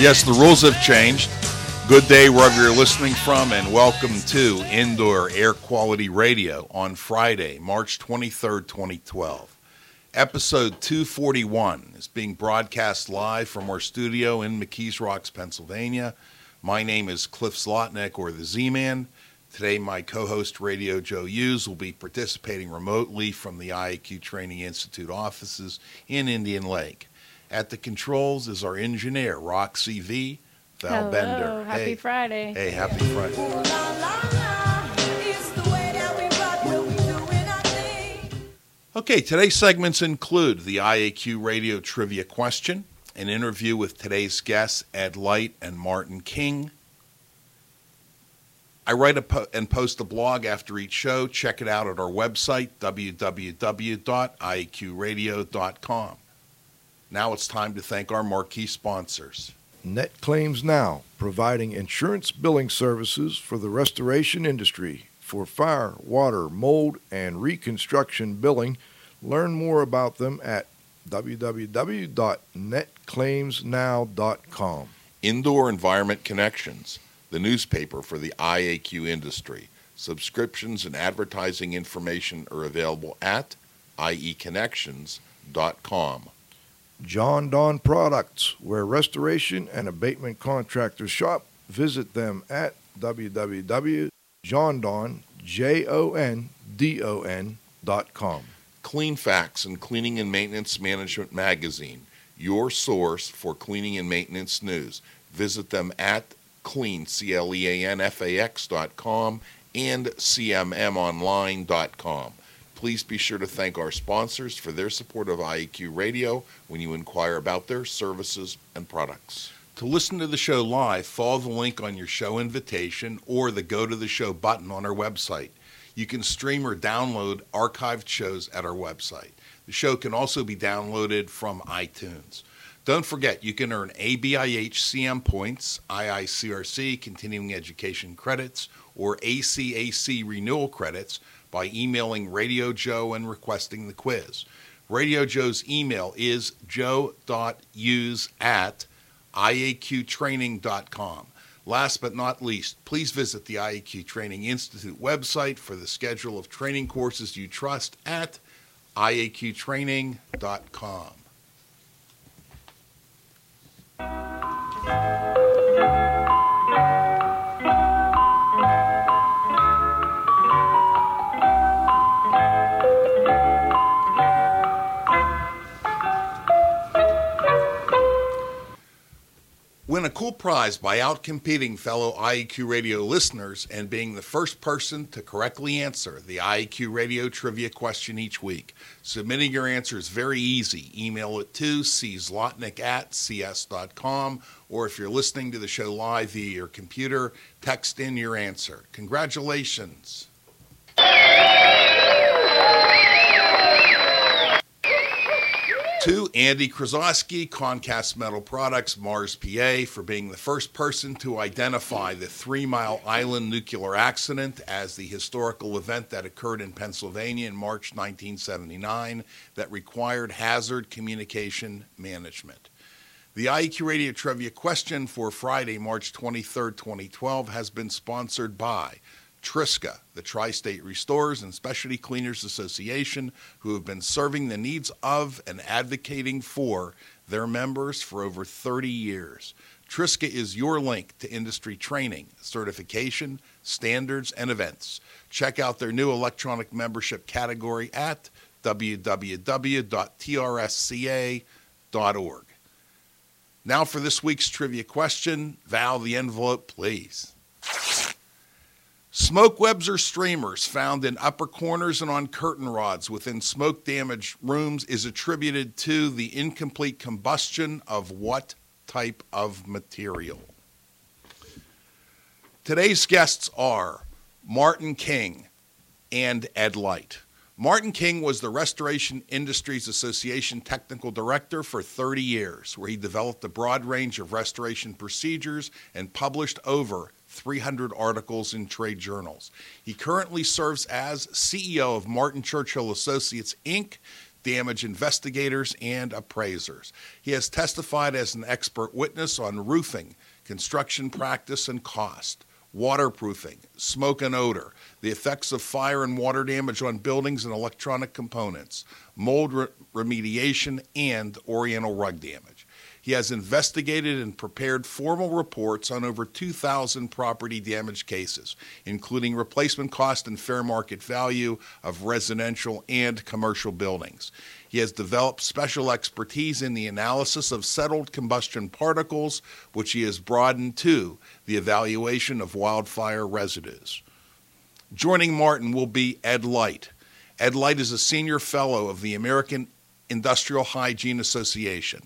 Yes, the rules have changed. Good day wherever you're listening from, and welcome to Indoor Air Quality Radio on Friday, March 23rd, 2012. Episode 241 is being broadcast live from our studio in McKees Rocks, Pennsylvania. My name is Cliff Zlotnick, or the Z Man. Today, my co host, Radio Joe Hughes, will be participating remotely from the IAQ Training Institute offices in Indian Lake. At the controls is our engineer, Roxy V. Val Hello, Bender. happy hey, Friday. Hey, happy Friday. Okay, today's segments include the IAQ radio trivia question, an interview with today's guests, Ed Light and Martin King. I write a po- and post a blog after each show. Check it out at our website, www.iaqradio.com. Now it's time to thank our marquee sponsors. Net Claims Now, providing insurance billing services for the restoration industry for fire, water, mold, and reconstruction billing. Learn more about them at www.netclaimsnow.com. Indoor Environment Connections, the newspaper for the IAQ industry. Subscriptions and advertising information are available at ieconnections.com. Jon-Don Products, where restoration and abatement contractors shop. Visit them at www.jondon.com. Clean Facts and Cleaning and Maintenance Management Magazine, your source for cleaning and maintenance news. Visit them at clean, and cmmonline.com. Please be sure to thank our sponsors for their support of IEQ Radio when you inquire about their services and products. To listen to the show live, follow the link on your show invitation or the Go to the Show button on our website. You can stream or download archived shows at our website. The show can also be downloaded from iTunes. Don't forget, you can earn ABIH CM points, IICRC continuing education credits, or ACAC renewal credits by emailing Radio Joe and requesting the quiz. Radio Joe's email is joe.hughes at iaqtraining.com. Last but not least, please visit the IAQ Training Institute website for the schedule of training courses you trust at iaqtraining.com. Win a cool prize by outcompeting fellow IEQ radio listeners and being the first person to correctly answer the IEQ radio trivia question each week. Submitting your answer is very easy. Email it to czlotnick at cs.com, or if you're listening to the show live via your computer, text in your answer. Congratulations. To Andy Krasowski, Concast Metal Products, Mars, PA, for being the first person to identify the Three Mile Island nuclear accident as the historical event that occurred in Pennsylvania in March 1979 that required hazard communication management. The IEQ Radio Trivia question for Friday, March 23rd, 2012, has been sponsored by Triska, the Tri State Restorers and Specialty Cleaners Association, who have been serving the needs of and advocating for their members for over 30 years. Triska is your link to industry training, certification, standards, and events. Check out their new electronic membership category at www.trsca.org. Now for this week's trivia question. Val, the envelope, please. Smoke webs or streamers found in upper corners and on curtain rods within smoke damaged rooms is attributed to the incomplete combustion of what type of material? Today's guests are Martin King and Ed Light. Martin King was the Restoration Industries Association Technical Director for 30 years, where he developed a broad range of restoration procedures and published over 300 articles in trade journals. He currently serves as CEO of Martin Churchill Associates, Inc., damage investigators, and appraisers. He has testified as an expert witness on roofing, construction practice, and cost. Waterproofing, smoke and odor, the effects of fire and water damage on buildings and electronic components, mold re- remediation, and oriental rug damage. He has investigated and prepared formal reports on over 2,000 property damage cases, including replacement cost and fair market value of residential and commercial buildings. He has developed special expertise in the analysis of settled combustion particles, which he has broadened to the evaluation of wildfire residues. Joining Martin will be Ed Light. Ed Light is a senior fellow of the American Industrial Hygiene Association.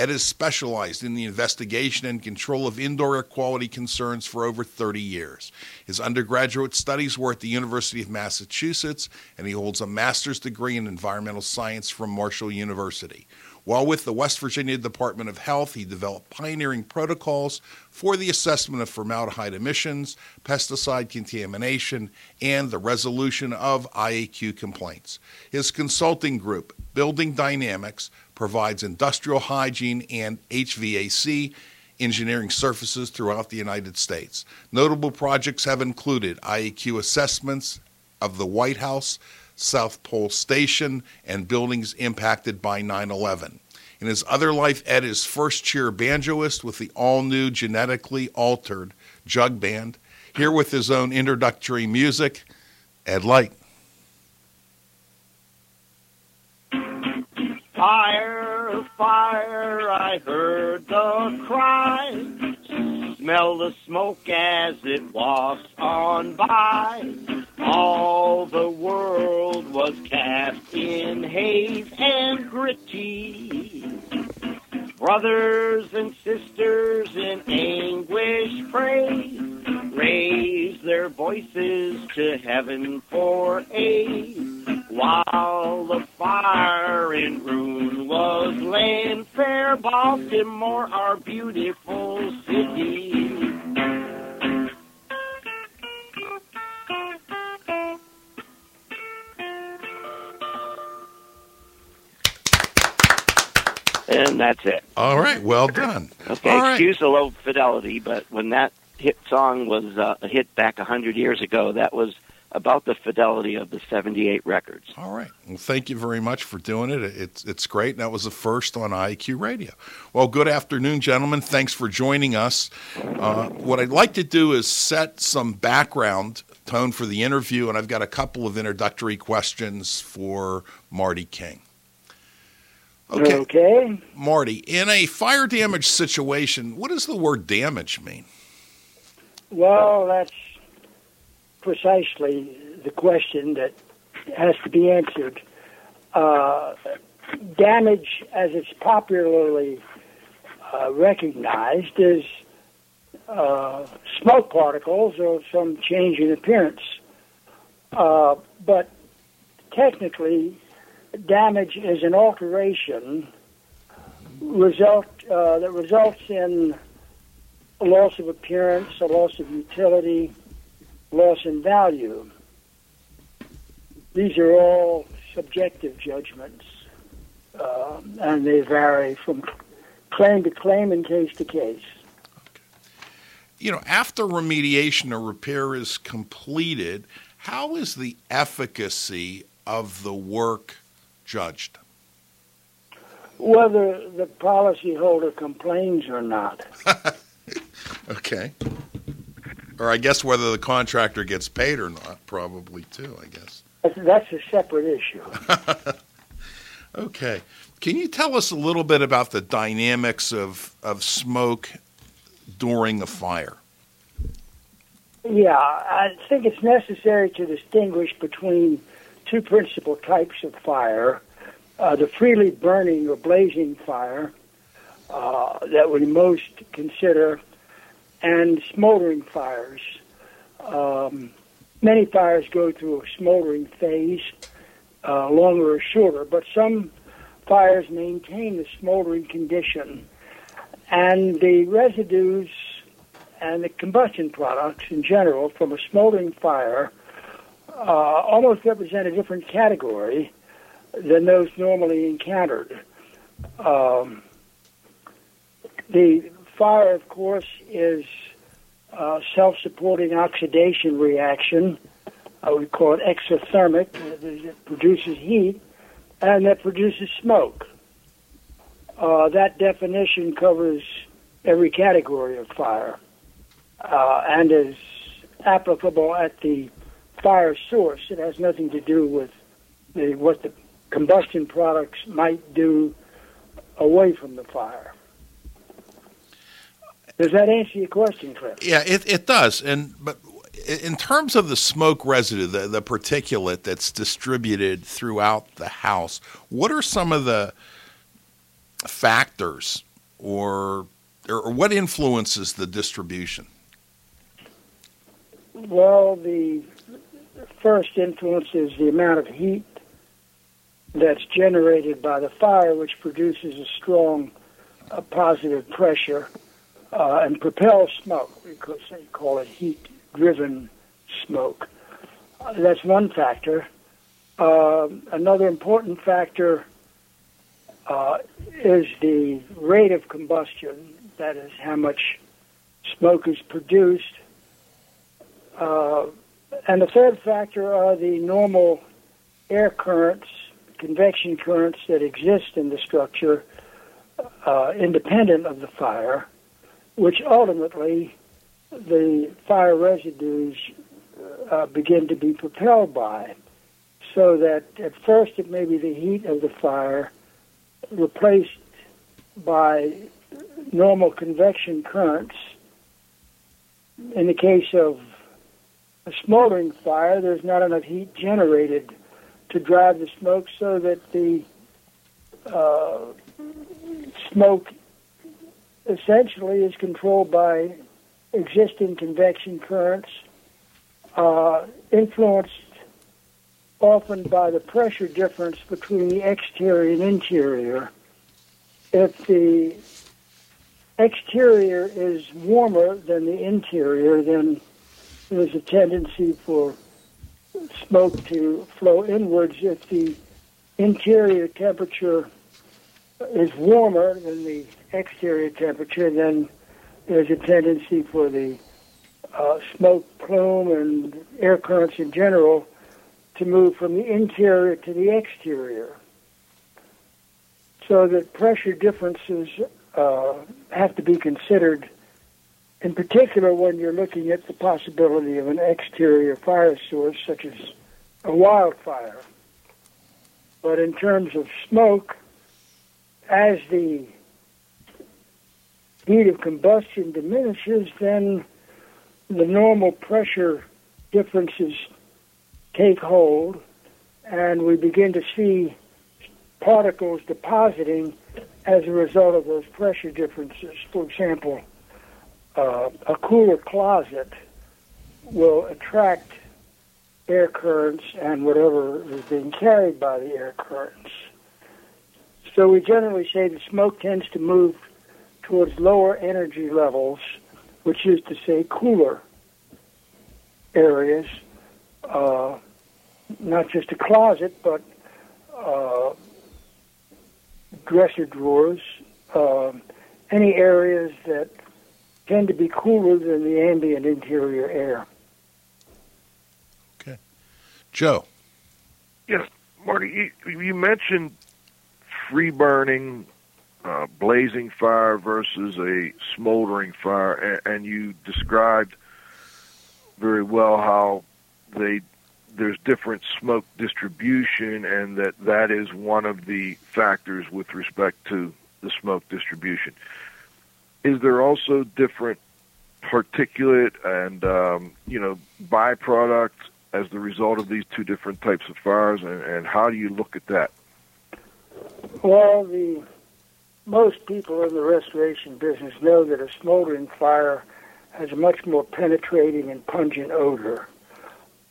Ed has specialized in the investigation and control of indoor air quality concerns for over 30 years. His undergraduate studies were at the University of Massachusetts, and he holds a master's degree in environmental science from Marshall University. While with the West Virginia Department of Health, he developed pioneering protocols for the assessment of formaldehyde emissions, pesticide contamination, and the resolution of IAQ complaints. His consulting group, Building Dynamics, provides industrial hygiene and HVAC engineering services throughout the United States. Notable projects have included IEQ assessments of the White House, South Pole Station, and buildings impacted by 9 11. In his other life, Ed is first chair banjoist with the all new genetically altered Jug Band. Here with his own introductory music, Ed Light. Fire, I heard the cry. Smell the smoke as it walks on by. All the world was cast in haze and gritty. Brothers and sisters in anguish pray, raise their voices to heaven for aid. While the fire in ruin was laying fair, Baltimore, our beautiful city. And that's it. All right, well done. Okay, All right. excuse the low fidelity, but when that hit song was uh, a hit back a hundred years ago, that was about the fidelity of the '78 records. All right. Well, thank you very much for doing it. It's it's great. And that was the first on IQ Radio. Well, good afternoon, gentlemen. Thanks for joining us. Uh, what I'd like to do is set some background tone for the interview, and I've got a couple of introductory questions for Marty King. Okay, Okay. Marty, in a fire damage situation, what does the word damage mean? Well, that's precisely the question that has to be answered. Uh, damage, as it's popularly uh, recognized, is uh, smoke particles or some change in appearance. Uh, but technically, damage is an alteration result uh, that results in a loss of appearance, a loss of utility, loss in value. These are all subjective judgments, uh, and they vary from claim to claim and case to case. you know, after remediation or repair is completed, how is the efficacy of the work judged? Whether the policyholder complains or not. Okay. Or I guess whether the contractor gets paid or not, probably too. I guess. That's, that's a separate issue. Okay. Can you tell us a little bit about the dynamics of, of smoke during a fire? Yeah, I think it's necessary to distinguish between two principal types of fire uh, the freely burning or blazing fire uh, that we most consider, and smoldering fires. Um, many fires go through a smoldering phase, uh, longer or shorter, but some fires maintain the smoldering condition. And the residues and the combustion products in general from a smoldering fire uh, almost represent a different category than those normally encountered. Um, the fire, of course, is a self-supporting oxidation reaction. Uh, we call it exothermic. It produces heat, and that produces smoke. Uh, that definition covers every category of fire uh, and is applicable at the fire source. It has nothing to do with the, what the combustion products might do away from the fire. Does that answer your question, Cliff? Yeah, it, it does. And but in terms of the smoke residue, the, the particulate that's distributed throughout the house, what are some of the factors or or what influences the distribution? Well, the first influence is the amount of heat that's generated by the fire, which produces a strong uh, positive pressure uh, and propel smoke because they call it heat-driven smoke. Uh, that's one factor. Uh, another important factor uh, is the rate of combustion. That is how much smoke is produced. Uh, and the third factor are the normal air currents, convection currents that exist in the structure, uh, independent of the fire, which ultimately the fire residues uh, begin to be propelled by. So that at first it may be the heat of the fire replaced by normal convection currents. In the case of a smoldering fire, there's not enough heat generated to drive the smoke so that the uh, smoke essentially is controlled by existing convection currents, uh, influenced often by the pressure difference between the exterior and interior. If the exterior is warmer than the interior, then there's a tendency for smoke to flow inwards. If the interior temperature is warmer than the exterior temperature, then there's a tendency for the uh, smoke plume and air currents in general to move from the interior to the exterior. So that pressure differences uh, have to be considered, in particular when you're looking at the possibility of an exterior fire source such as a wildfire. But in terms of smoke, as the heat of combustion diminishes, then the normal pressure differences take hold, and we begin to see particles depositing as a result of those pressure differences. For example, uh, a cooler closet will attract air currents and whatever is being carried by the air currents. So we generally say the smoke tends to move towards lower energy levels, which is to say cooler areas, uh, not just a closet, but uh, dresser drawers, uh, any areas that tend to be cooler than the ambient interior air. Okay. Joe. Yes, Marty, you, you mentioned free burning, uh, blazing fire versus a smoldering fire, and, and you described very well how they there's different smoke distribution, and that that is one of the factors with respect to the smoke distribution. Is there also different particulate and um, you know byproducts as the result of these two different types of fires, and, and how do you look at that? Well, the most people in the restoration business know that a smoldering fire has a much more penetrating and pungent odor.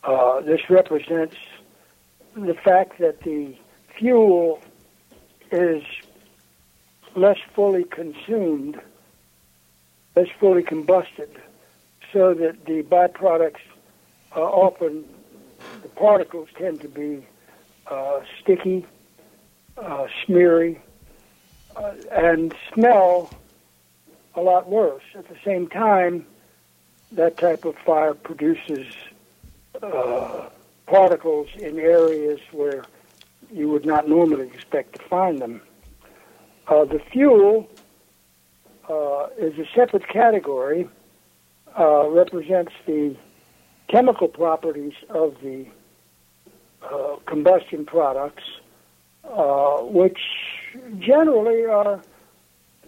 Uh, this represents the fact that the fuel is less fully consumed, less fully combusted, so that the byproducts uh, often the particles tend to be uh, sticky, uh, smeary, uh, and smell a lot worse. At the same time, that type of fire produces uh, particles in areas where you would not normally expect to find them. Uh, the fuel uh, is a separate category, uh, represents the chemical properties of the combustion products, which generally are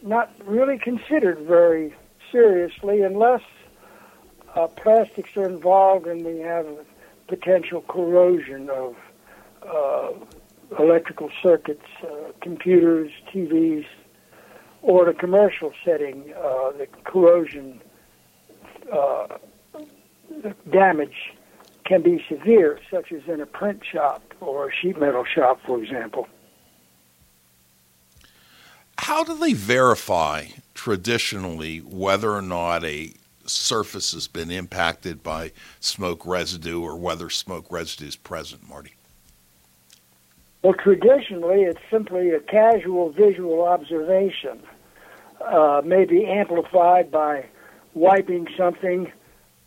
not really considered very seriously unless uh, plastics are involved and we have potential corrosion of uh, electrical circuits, uh, computers, TVs, or a commercial setting, uh, the corrosion uh, damage can be severe, such as in a print shop or a sheet metal shop, for example. How do they verify traditionally whether or not a surface has been impacted by smoke residue or whether smoke residue is present, Marty? Well, traditionally, it's simply a casual visual observation, uh, maybe amplified by wiping something,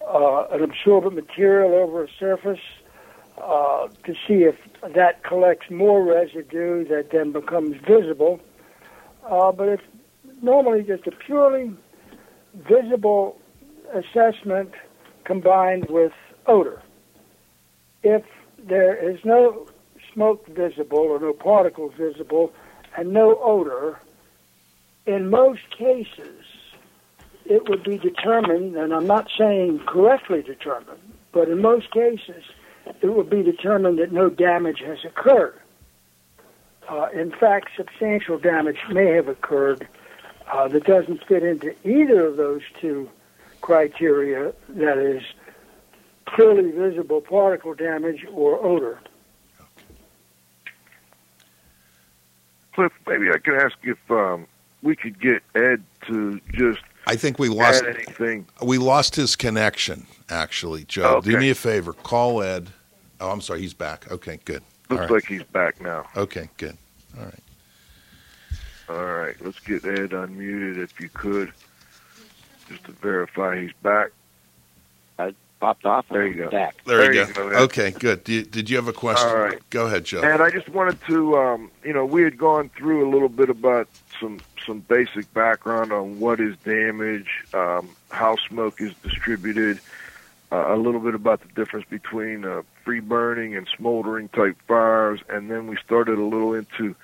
uh, an absorbent material over a surface, uh, to see if that collects more residue that then becomes visible. Uh, but it's normally just a purely visible assessment combined with odor. If there is no smoke visible or no particles visible and no odor, in most cases, it would be determined, and I'm not saying correctly determined, but in most cases, it would be determined that no damage has occurred. Uh, in fact, substantial damage may have occurred uh, that doesn't fit into either of those two criteria that is, clearly visible particle damage or odor. Cliff, maybe I could ask if um, we could get Ed to just I think we lost anything. we lost his connection. Actually, Joe, do me a favor. Call Ed. Oh, I'm sorry. He's back. Okay, good. All Looks right. like he's back now. Okay, good. All right. All right, let's get Ed unmuted if you could, just to verify he's back. I popped off. There you go. Back. There, There you you go. go, okay, good. Did, did you have a question? All right. Go ahead, Joe. And I just wanted to, um, you know, we had gone through a little bit about some some basic background on what is damage, um, how smoke is distributed, uh, a little bit about the difference between uh, free burning and smoldering type fires, and then we started a little into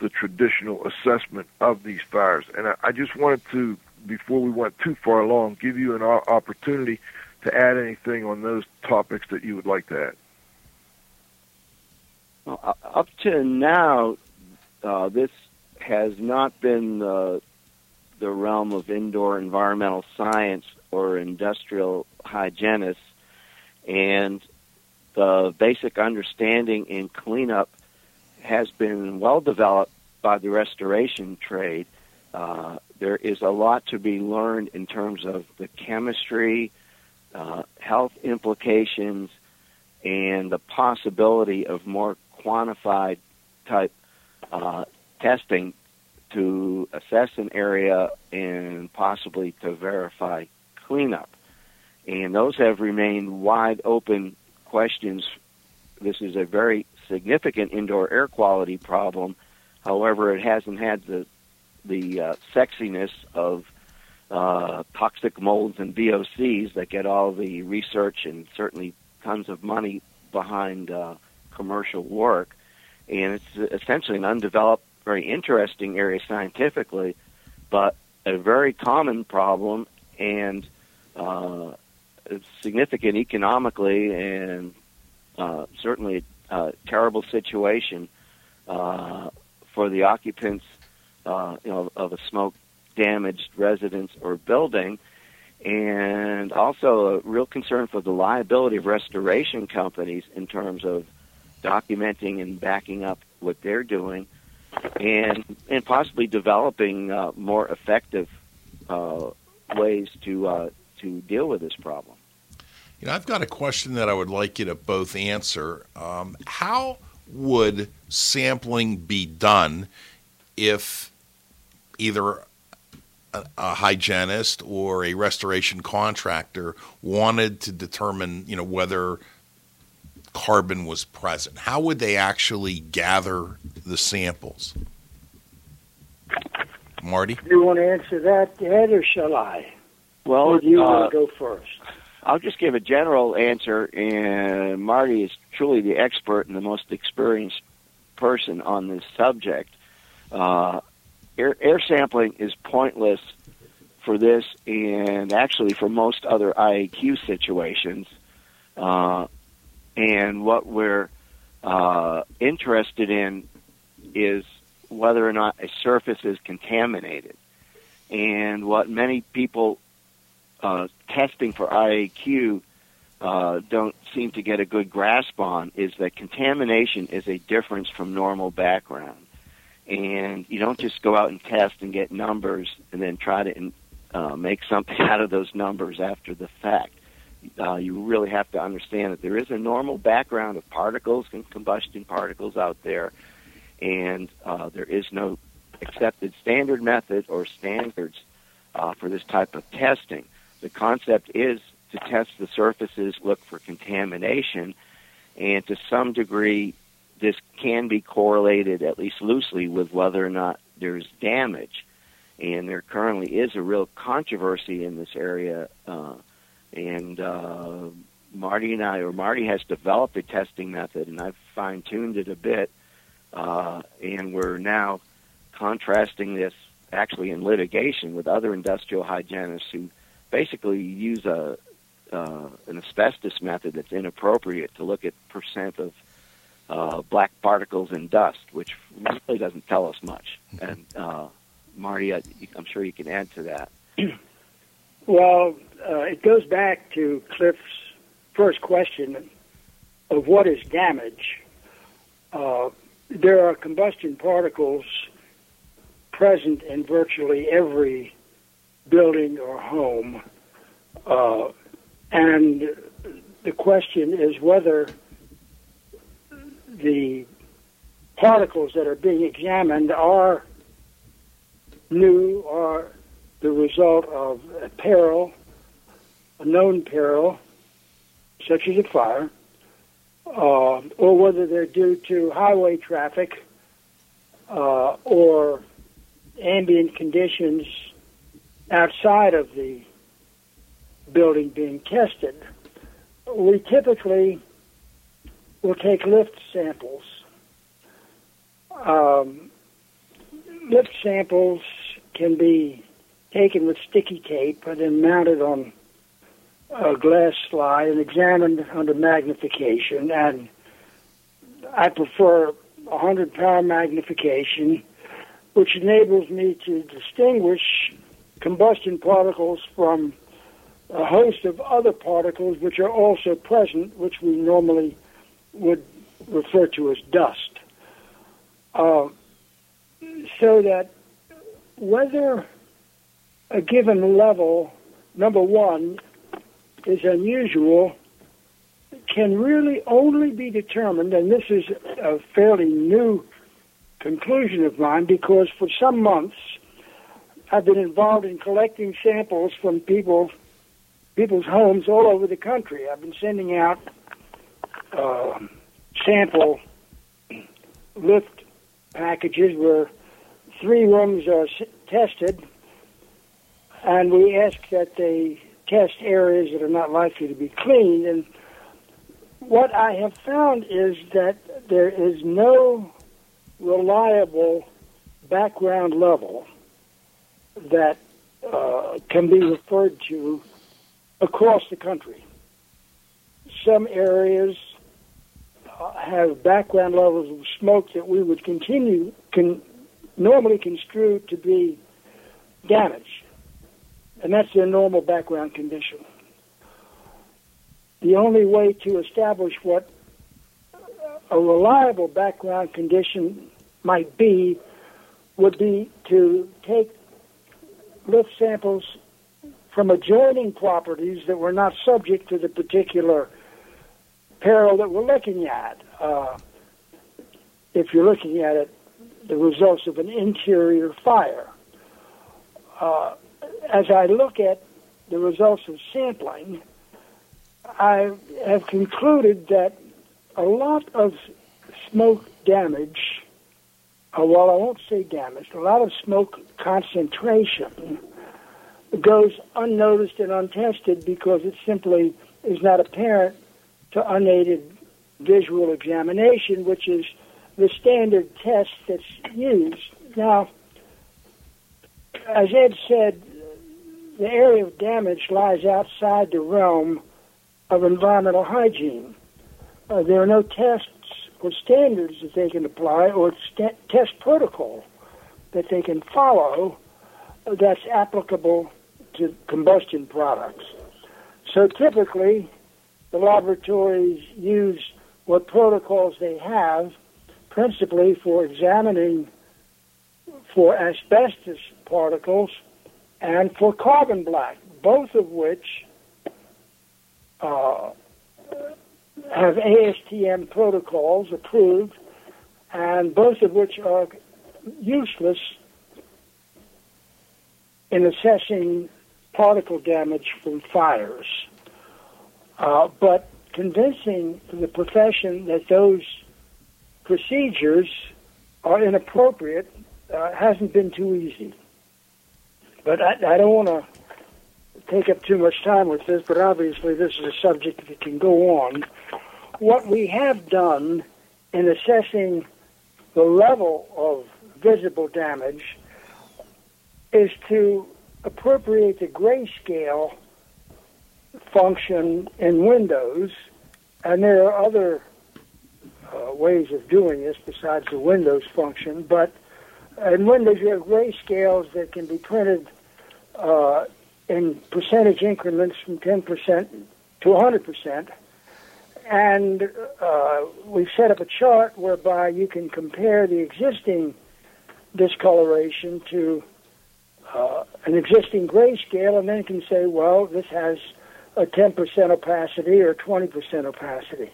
the traditional assessment of these fires. And I, I just wanted to, before we went too far along, give you an opportunity to add anything on those topics that you would like to add. Well, up to now, uh, this has not been uh, the realm of indoor environmental science or industrial hygienists, and the basic understanding in cleanup has been well developed by the restoration trade. Uh, there is a lot to be learned in terms of the chemistry, uh, health implications, and the possibility of more quantified type uh, testing to assess an area and possibly to verify cleanup. And those have remained wide open questions. This is a very significant indoor air quality problem. However, it hasn't had the the uh, sexiness of uh, toxic molds and VOCs that get all the research and certainly tons of money behind uh, commercial work. And it's essentially an undeveloped, very interesting area scientifically, but a very common problem and uh, significant economically and uh, certainly a terrible situation uh, for the occupants uh, you know, of a smoke damaged residence or building, and also a real concern for the liability of restoration companies in terms of documenting and backing up what they're doing, and and possibly developing uh, more effective uh, ways to uh, to deal with this problem. You know, I've got a question that I would like you to both answer. Um, how would sampling be done if either a, a hygienist or a restoration contractor wanted to determine, you know, whether carbon was present? How would they actually gather the samples? Marty? Do you want to answer that, Ed, or shall I? Well, or do you uh, want to go first? I'll just give a general answer, and Marty is truly the expert and the most experienced person on this subject. Uh, air, air sampling is pointless for this and actually for most other IAQ situations. Uh, and what we're uh, interested in is whether or not a surface is contaminated. And what many people uh, testing for IAQ uh, don't seem to get a good grasp on is that contamination is a difference from normal background. And you don't just go out and test and get numbers and then try to uh, make something out of those numbers after the fact. Uh, you really have to understand that there is a normal background of particles and combustion particles out there, and uh, there is no accepted standard method or standards uh, for this type of testing. The concept is to test the surfaces, look for contamination, and to some degree, this can be correlated, at least loosely, with whether or not there's damage. And there currently is a real controversy in this area. Uh, and uh, Marty and I, or Marty has developed a testing method, and I've fine tuned it a bit. Uh, and we're now contrasting this actually in litigation with other industrial hygienists who basically use a uh, an asbestos method that's inappropriate to look at percent of uh, black particles in dust, which really doesn't tell us much. And uh, Marty, I, I'm sure you can add to that. Well, uh, it goes back to Cliff's first question of what is damage. Uh, there are combustion particles present in virtually every building or home. Uh, and the question is whether the particles that are being examined are new or the result of a peril, a known peril, such as a fire, uh, or whether they're due to highway traffic uh, or ambient conditions outside of the building being tested. We typically will take lift samples. Um, lift samples can be taken with sticky tape and then mounted on a glass slide and examined under magnification. And I prefer 100 power magnification, which enables me to distinguish combustion particles from a host of other particles which are also present, which we normally would refer to as dust. Uh, so that whether a given level, number one, is unusual can really only be determined, and this is a fairly new conclusion of mine, because for some months I've been involved in collecting samples from people people's homes all over the country. I've been sending out uh, sample lift packages where three rooms are tested, and we ask that they test areas that are not likely to be cleaned. And what I have found is that there is no reliable background level that uh, can be referred to across the country. Some areas uh, have background levels of smoke that we would continue can normally construe to be damaged, and that's their normal background condition. The only way to establish what a reliable background condition might be would be to take lift samples from adjoining properties that were not subject to the particular peril that we're looking at. Uh, if you're looking at it, the results of an interior fire. Uh, as I look at the results of sampling, I have concluded that a lot of smoke damage, uh, while I won't say damage, a lot of smoke concentration goes unnoticed and untested because it simply is not apparent to unaided visual examination, which is the standard test that's used. Now, as Ed said, the area of damage lies outside the realm of environmental hygiene. Uh, there are no tests or standards that they can apply or st- test protocol that they can follow that's applicable to combustion products. So typically, the laboratories use what protocols they have, principally for examining for asbestos particles and for carbon black, both of which uh, have ASTM protocols approved, and both of which are useless in assessing particle damage from fires. Uh, but convincing the profession that those procedures are inappropriate uh, hasn't been too easy. But I, I don't want to take up too much time with this, but obviously this is a subject that can go on. What we have done in assessing the level of visible damage is to appropriate the grayscale function in Windows, and there are other uh, ways of doing this besides the Windows function, but in Windows you have grayscales that can be printed uh, in percentage increments from 10% to 100%. And uh, we've set up a chart whereby you can compare the existing discoloration to uh, an existing grayscale, and then can say, well, this has a 10% opacity or 20% opacity.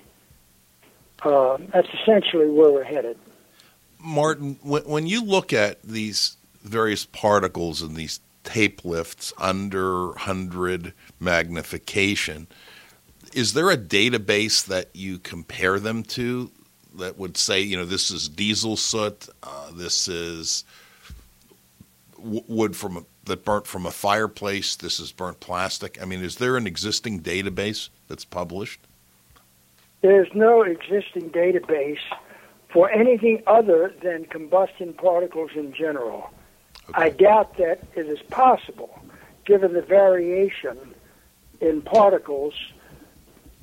Uh, that's essentially where we're headed. Martin, when, when you look at these various particles and these tape lifts under 100 magnification, is there a database that you compare them to that would say, you know, this is diesel soot, uh, this is wood from a, that burnt from a fireplace, this is burnt plastic? I mean, is there an existing database that's published? There's no existing database for anything other than combustion particles in general. Okay. I doubt that it is possible, given the variation in particles,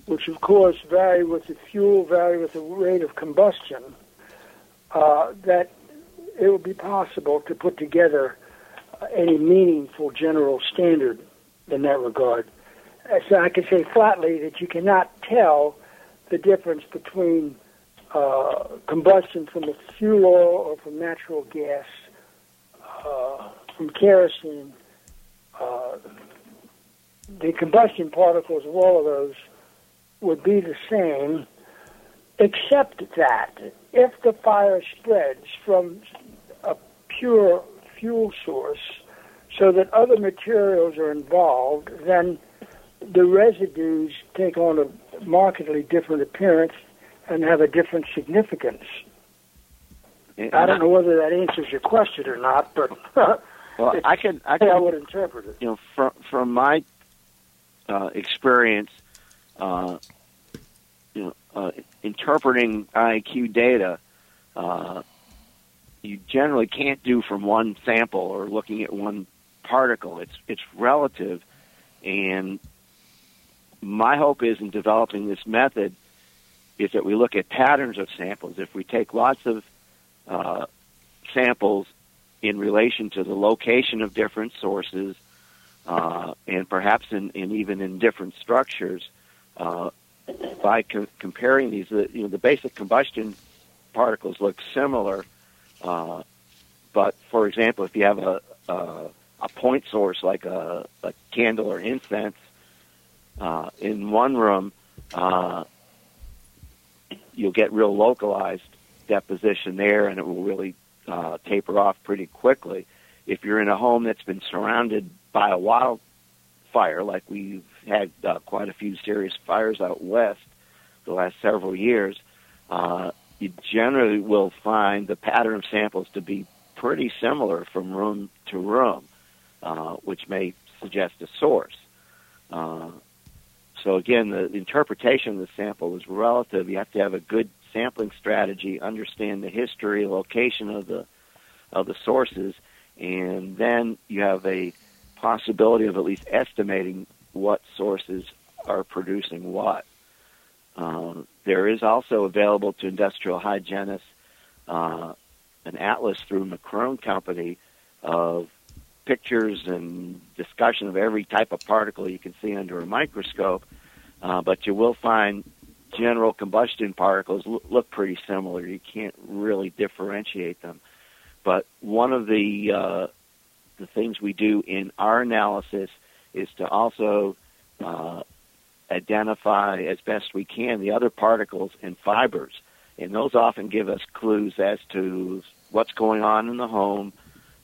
which of course vary with the fuel, vary with the rate of combustion, uh, that it would be possible to put together uh, any meaningful general standard in that regard. Uh, So I can say flatly that you cannot tell the difference between uh, combustion from a fuel oil or from natural gas, uh, from kerosene. Uh, the combustion particles of all of those would be the same, except that if the fire spreads from a pure fuel source so that other materials are involved, then the residues take on a markedly different appearance and have a different significance. I don't know whether that answers your question or not, but Well, I can I I would interpret it. you know from from my uh, experience, uh, you know, uh, interpreting IQ data, uh, you generally can't do from one sample or looking at one particle. It's it's relative, and my hope is in developing this method is that we look at patterns of samples. If we take lots of uh, samples in relation to the location of different sources, uh, and perhaps in, in even in different structures, uh, by co- comparing these, the, you know, the basic combustion particles look similar. Uh, but for example, if you have a, a, a point source like a, a candle or incense uh, in one room, uh, you'll get real localized deposition there, and it will really uh, taper off pretty quickly. If you're in a home that's been surrounded by a wildfire, like we've had uh, quite a few serious fires out west the last several years, uh, you generally will find the pattern of samples to be pretty similar from room to room, uh, which may suggest a source. Uh, so again, the interpretation of the sample is relative. You have to have a good sampling strategy, understand the history, location of the of the sources, and then you have a possibility of at least estimating what sources are producing what. Um, there is also available to industrial hygienists uh, an atlas through McCrone Company of pictures and discussion of every type of particle you can see under a microscope, uh, but you will find general combustion particles l- look pretty similar. You can't really differentiate them. But one of the uh, the things we do in our analysis is to also uh, identify as best we can the other particles and fibers, and those often give us clues as to what's going on in the home.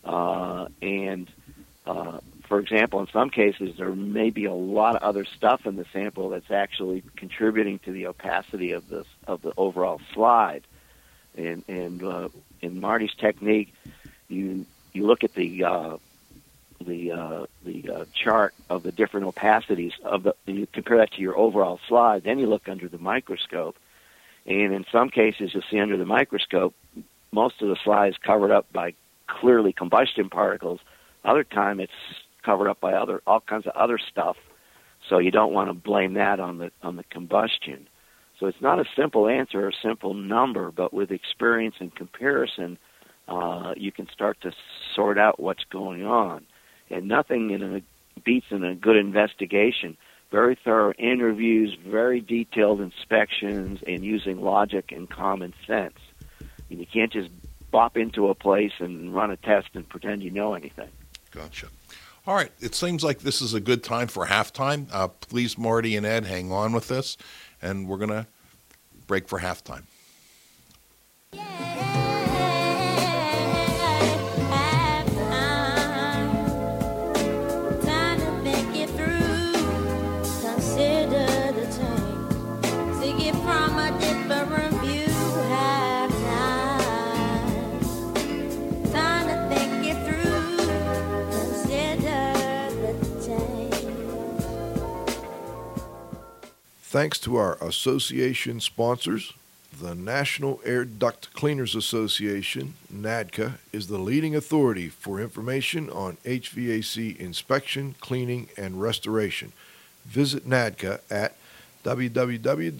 Uh, and uh, for example, in some cases, there may be a lot of other stuff in the sample that's actually contributing to the opacity of the of the overall slide. And and uh, in Marty's technique, you you look at the uh, the uh, the uh, chart of the different opacities of the you compare that to your overall slide. Then you look under the microscope, and in some cases, you'll see under the microscope most of the slide is covered up by clearly combustion particles. Other time, it's covered up by other all kinds of other stuff. So you don't want to blame that on the on the combustion. So it's not a simple answer or a simple number, but with experience and comparison, uh, you can start to sort out what's going on. And nothing in a, beats in a good investigation. Very thorough interviews, very detailed inspections, and using logic and common sense. And you can't just bop into a place and run a test and pretend you know anything. Gotcha. All right. It seems like this is a good time for halftime. Uh, please, Marty and Ed, hang on with us, and we're going to break for halftime. Thanks to our association sponsors, the National Air Duct Cleaners Association, NADCA, is the leading authority for information on HVAC inspection, cleaning, and restoration. Visit NADCA at www.nadca.com.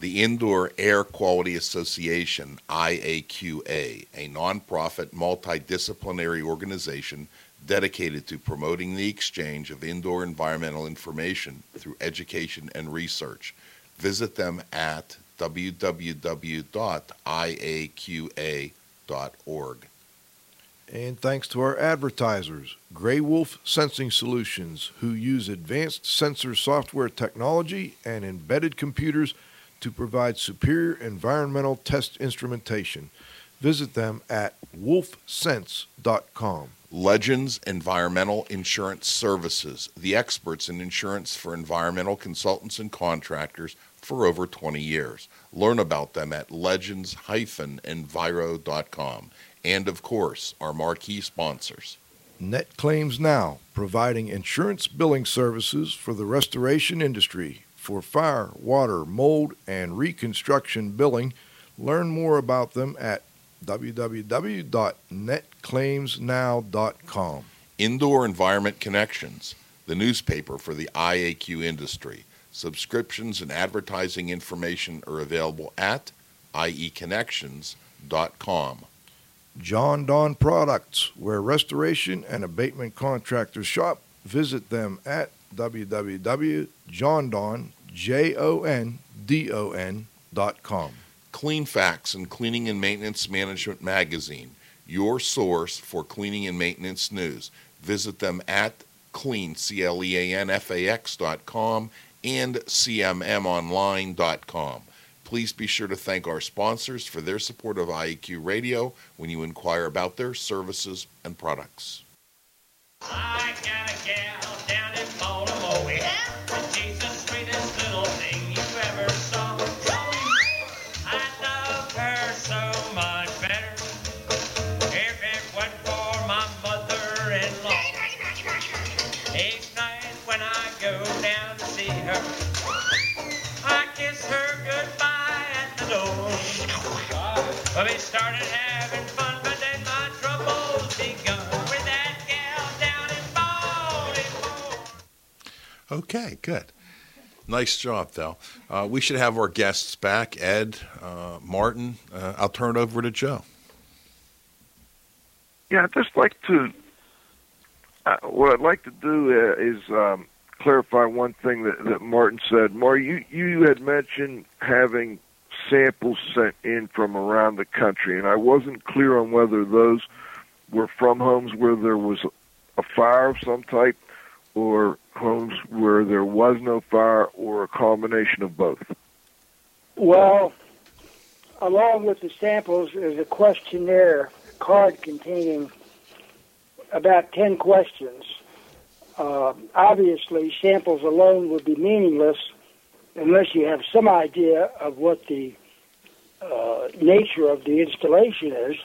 The Indoor Air Quality Association, IAQA, a nonprofit multidisciplinary organization dedicated to promoting the exchange of indoor environmental information through education and research. Visit them at www.iaqa.org. And thanks to our advertisers, GrayWolf Sensing Solutions, who use advanced sensor software technology and embedded computers to provide superior environmental test instrumentation. Visit them at wolfsense.com. Legends Environmental Insurance Services, the experts in insurance for environmental consultants and contractors for over 20 years. Learn about them at legends-enviro.com. and, of course, our marquee sponsors. Net Claims Now, providing insurance billing services for the restoration industry for fire, water, mold, and reconstruction billing. Learn more about them at www.netclaimsnow.com. Indoor Environment Connections, the newspaper for the IAQ industry. Subscriptions and advertising information are available at ieconnections.com. Jon-Don Products, where restoration and abatement contractors shop. Visit them at www.jondon.com. Cleanfax and Cleaning and Maintenance Management Magazine, your source for cleaning and maintenance news. Visit them at clean, C-L-E-A-N-F-A-X dot com and cmmonline.com. Please be sure to thank our sponsors for their support of IEQ Radio when you inquire about their services and products. I got a gal down in Baltimore. Okay, good. Nice job, though. Uh, we should have our guests back, Ed, uh, Martin. Uh, I'll turn it over to Joe. Yeah, I'd just like to. Uh, what I'd like to do uh, is um, clarify one thing that, that Martin said. Marty, you, you had mentioned having samples sent in from around the country, and I wasn't clear on whether those were from homes where there was a fire of some type or homes where there was no fire or a combination of both. Well, along with the samples is a questionnaire card containing about 10 questions. Uh, obviously, samples alone would be meaningless unless you have some idea of what the uh, nature of the installation is.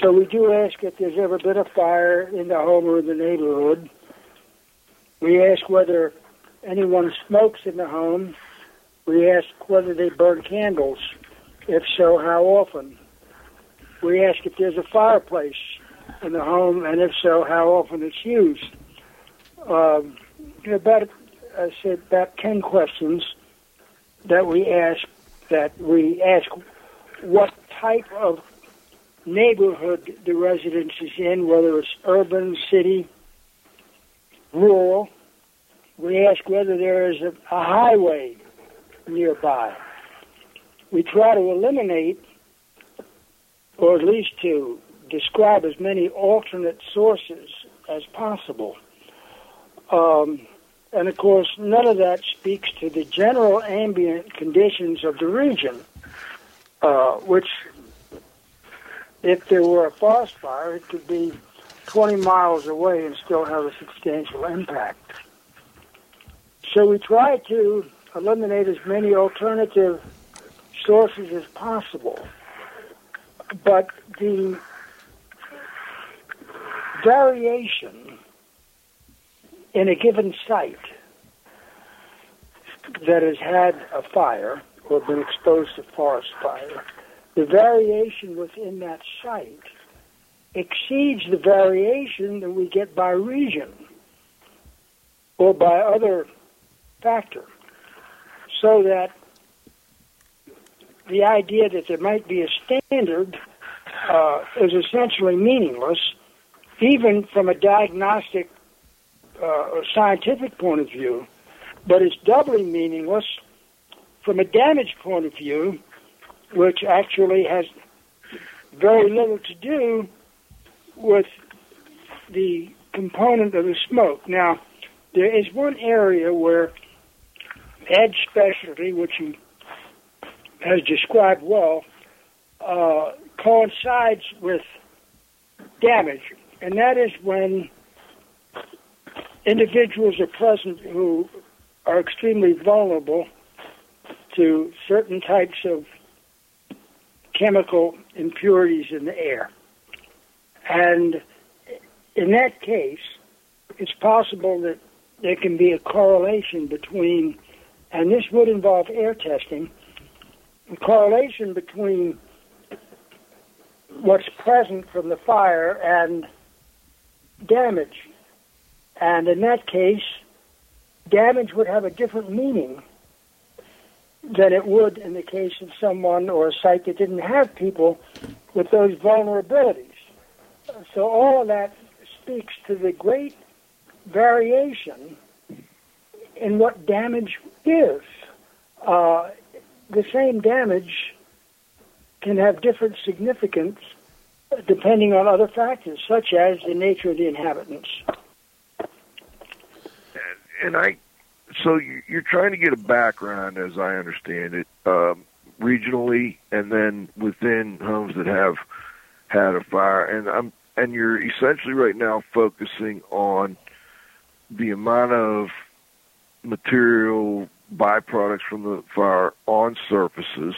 So we do ask if there's ever been a fire in the home or in the neighborhood. We ask whether anyone smokes in the home. We ask whether they burn candles. If so, how often? We ask if there's a fireplace in the home, and if so, how often it's used. Um, about, I said, about 10 questions that we ask, that we ask what type of neighborhood the residence is in, whether it's urban, city, rural. We ask whether there is a, a highway nearby. We try to eliminate, or at least to describe as many alternate sources as possible. Um, and of course, none of that speaks to the general ambient conditions of the region, uh, which, if there were a forest fire, it could be 20 miles away and still have a substantial impact. So we try to eliminate as many alternative sources as possible. But the variation in a given site that has had a fire or been exposed to forest fire, the variation within that site exceeds the variation that we get by region or by other factor. So that the idea that there might be a standard uh, is essentially meaningless, even from a diagnostic uh, or scientific point of view, but it's doubly meaningless from a damage point of view, which actually has very little to do with the component of the smoke. Now, there is one area where Ed's specialty, which he has described well, uh, coincides with damage, and that is when individuals are present who are extremely vulnerable to certain types of chemical impurities in the air. And in that case, it's possible that there can be a correlation between, and this would involve air testing, a correlation between what's present from the fire and damage. And in that case, damage would have a different meaning than it would in the case of someone or a site that didn't have people with those vulnerabilities. So all of that speaks to the great variation in what damage is. Uh, the same damage can have different significance depending on other factors, such as the nature of the inhabitants. and I, so you- you're trying to get a background, as I understand it, um, regionally, and then within homes that have had a fire, and I'm, and you're essentially right now focusing on the amount of material byproducts from the fire on surfaces,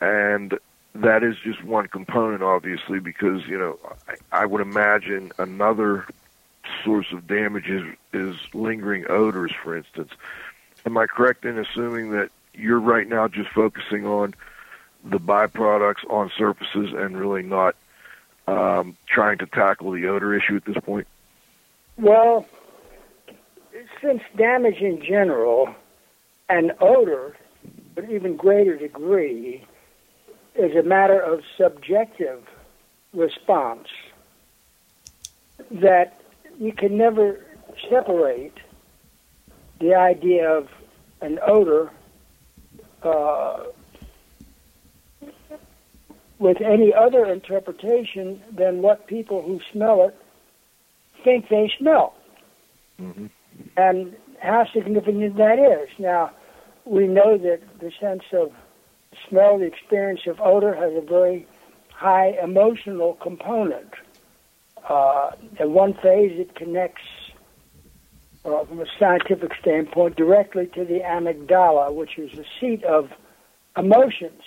and that is just one component, obviously, because you know I, I would imagine another source of damage is, is lingering odors, for instance. Am I correct in assuming that you're right now just focusing on the byproducts on surfaces and really not um, trying to tackle the odor issue at this point? Well, since damage in general and odor, but even greater degree, is a matter of subjective response, that you can never separate the idea of an odor uh, with any other interpretation than what people who smell it think they smell and how significant that is. Now, we know that the sense of smell, the experience of odor, has a very high emotional component. Uh, one phase, it connects, uh, from a scientific standpoint, directly to the amygdala, which is the seat of emotions.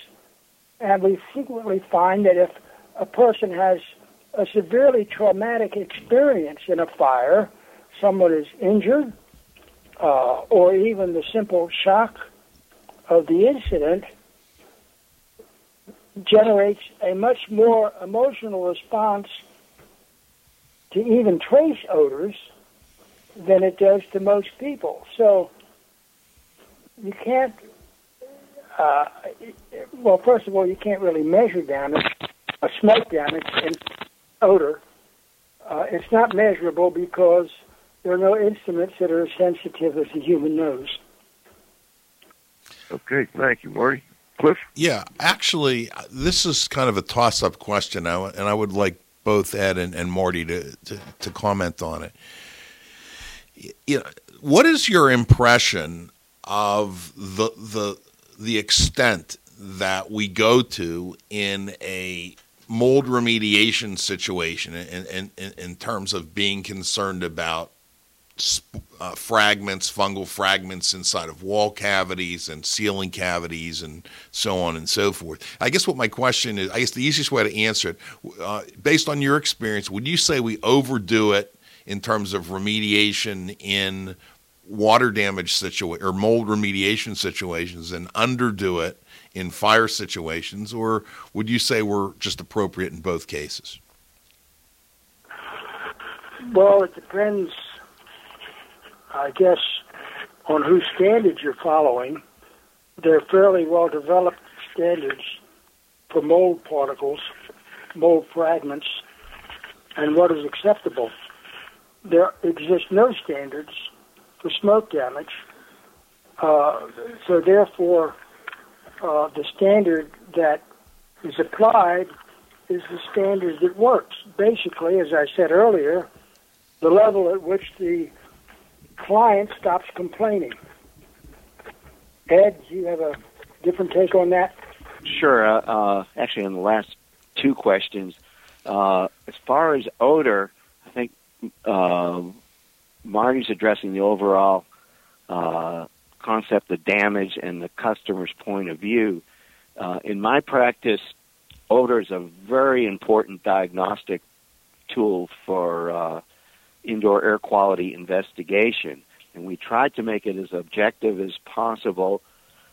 And we frequently find that if a person has a severely traumatic experience in a fire, someone is injured, uh, or even the simple shock of the incident generates a much more emotional response to even trace odors than it does to most people. So you can't, uh, well, first of all, you can't really measure damage, uh, smoke damage, and odor. Uh, it's not measurable because there are no instruments that are as sensitive as the human nose. Okay, thank you, Marty. Cliff? Yeah, actually, this is kind of a toss-up question, and I would like both Ed and, and Marty to, to, to comment on it. You know, what is your impression of the the the extent that we go to in a mold remediation situation in, in, in, terms of being concerned about uh, fragments, fungal fragments inside of wall cavities and ceiling cavities and so on and so forth. I guess what my question is, I guess the easiest way to answer it, uh, based on your experience, would you say we overdo it in terms of remediation in water damage situa- or mold remediation situations and underdo it in fire situations, or would you say we're just appropriate in both cases? Well, it depends, I guess, on whose standards you're following. There are fairly well developed standards for mold particles, mold fragments, and what is acceptable. There exist no standards for smoke damage. Uh, so, therefore, uh, the standard that is applied is the standard that works. Basically, as I said earlier, the level at which the client stops complaining. Ed, do you have a different take on that? Sure. Uh, uh, actually, on the last two questions, uh, as far as odor, I think uh, Marty's addressing the overall uh, concept of damage and the customer's point of view. Uh, in my practice, odor is a very important diagnostic tool for uh, indoor air quality investigation, and we tried to make it as objective as possible,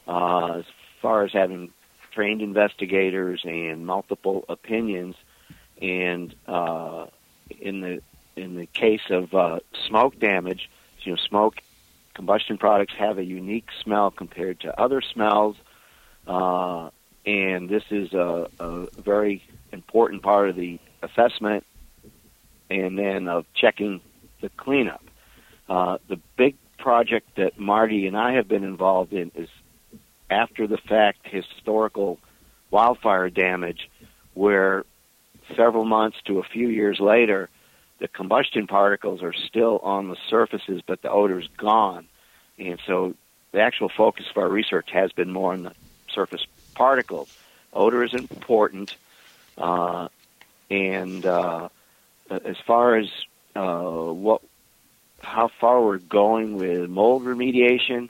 uh, as far as having trained investigators and multiple opinions. And uh, in the in the case of uh, smoke damage, you know, smoke combustion products have a unique smell compared to other smells, uh, and this is a, a very important part of the assessment and then of checking the cleanup. Uh, the big project that Marty and I have been involved in is after the fact historical wildfire damage where several months to a few years later the combustion particles are still on the surfaces but the odor's gone and so the actual focus of our research has been more on the surface particles odor is important uh, and uh, as far as uh, what how far we're going with mold remediation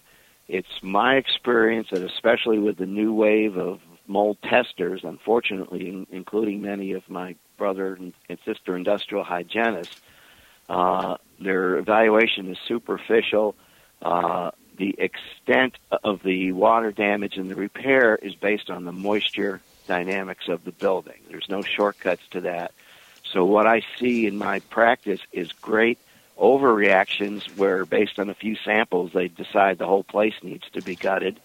it's my experience that especially with the new wave of mold testers, unfortunately, in, including many of my brother and, sister industrial hygienists, uh, their evaluation is superficial. Uh, the extent of the water damage and the repair is based on the moisture dynamics of the building. There's no shortcuts to that. So what I see in my practice is great overreactions where based on a few samples they decide the whole place needs to be gutted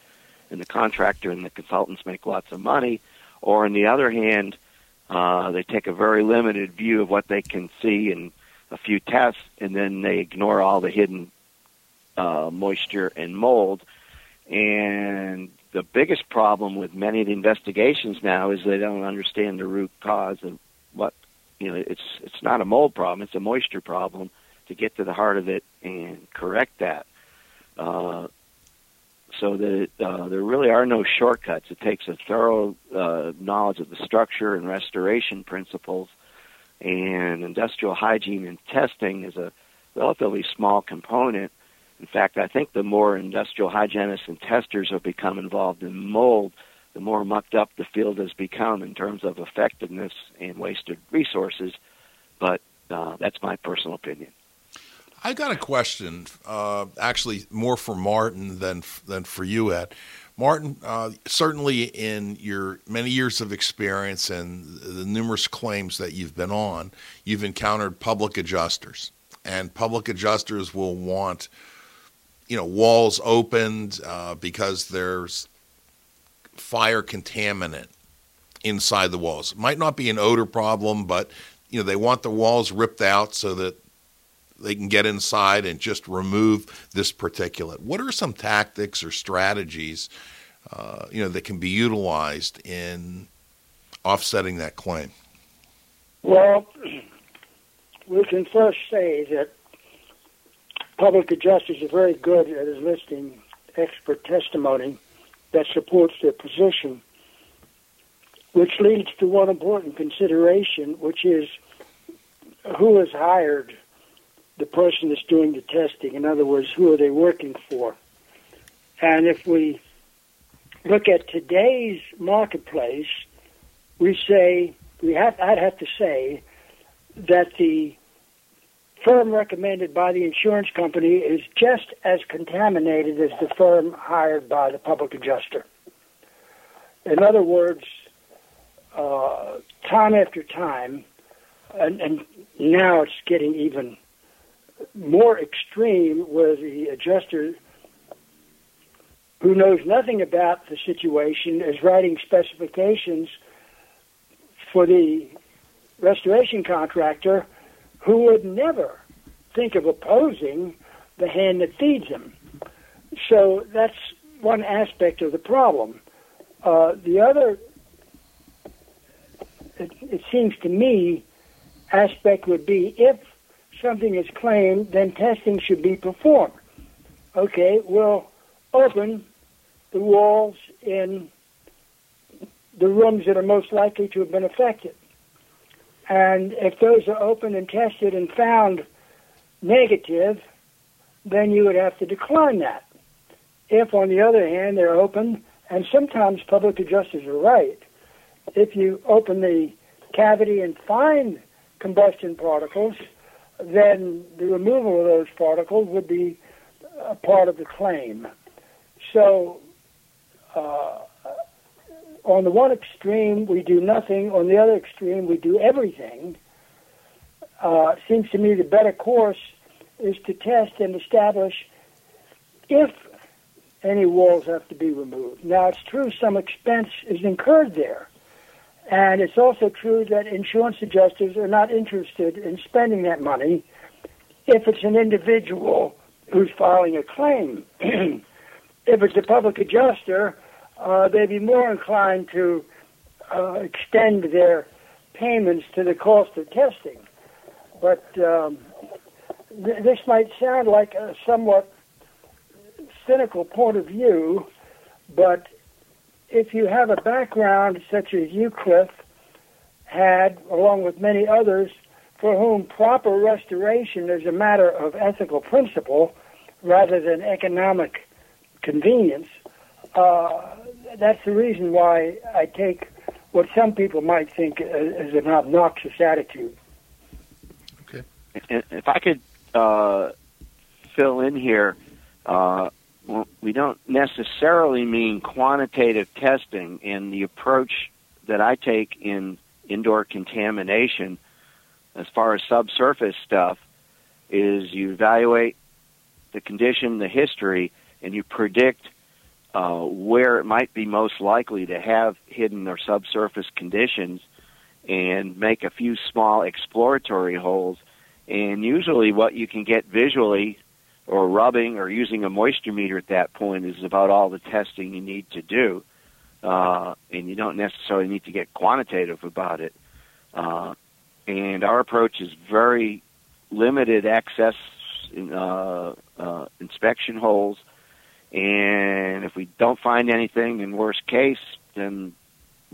and the contractor and the consultants make lots of money. Or on the other hand uh, they take a very limited view of what they can see in a few tests and then they ignore all the hidden uh, moisture and mold. And the biggest problem with many of the investigations now is they don't understand the root cause of you know it's it's not a mold problem it's a moisture problem to get to the heart of it and correct that. Uh, so that uh, there really are no shortcuts. It takes a thorough uh, knowledge of the structure and restoration principles, and industrial hygiene and testing is a relatively small component. In fact, I think the more industrial hygienists and testers have become involved in mold, the more mucked up the field has become in terms of effectiveness and wasted resources. But uh, that's my personal opinion. I got a question, uh, actually more for Martin than than for you, Ed. Martin, uh, certainly in your many years of experience and the numerous claims that you've been on, you've encountered public adjusters, and public adjusters will want, you know, walls opened uh, because there's fire contaminant inside the walls. It might not be an odor problem, but you know they want the walls ripped out so that they can get inside and just remove this particulate. What are some tactics or strategies, uh, you know, that can be utilized in offsetting that claim? Well, we can first say that public adjusters are very good at enlisting expert testimony that supports their position, which leads to one important consideration, which is who has hired the person that's doing the testing. In other words, who are they working for? And if we look at today's marketplace, we say we have I'd have to say that the firm recommended by the insurance company is just as contaminated as the firm hired by the public adjuster. In other words, uh, time after time, and, and now it's getting even more extreme where the adjuster who knows nothing about the situation is writing specifications for the restoration contractor who would never think of opposing the hand that feeds him. So that's one aspect of the problem. Uh, the other, it, it seems to me, aspect would be if something is claimed, then testing should be performed. Okay, we'll open the walls in the rooms that are most likely to have been affected. And if those are open and tested and found negative, then you would have to decline that. If, on the other hand, they're open, and sometimes public adjusters are right, if you open the cavity and find combustion particles, then the removal of those particles would be a part of the claim. So, uh, on the one extreme, we do nothing. On the other extreme, we do everything. Uh, seems to me the better course is to test and establish if any walls have to be removed. Now, it's true some expense is incurred there. And it's also true that insurance adjusters are not interested in spending that money if it's an individual who's filing a claim. if it's a public adjuster, uh, they'd be more inclined to uh, extend their payments to the cost of testing. But um, th- this might sound like a somewhat cynical point of view, but if you have a background such as you, Cliff, had, along with many others, for whom proper restoration is a matter of ethical principle rather than economic convenience, uh, that's the reason why I take what some people might think is an obnoxious attitude. And if I could uh, fill in here, uh, we don't necessarily mean quantitative testing. And the approach that I take in indoor contamination, as far as subsurface stuff, is you evaluate the condition, the history, and you predict uh, where it might be most likely to have hidden or subsurface conditions and make a few small exploratory holes. And usually, what you can get visually or rubbing or using a moisture meter at that point is about all the testing you need to do. Uh, and you don't necessarily need to get quantitative about it. Uh, and our approach is very limited access uh, uh, inspection holes. And if we don't find anything, in worst case, then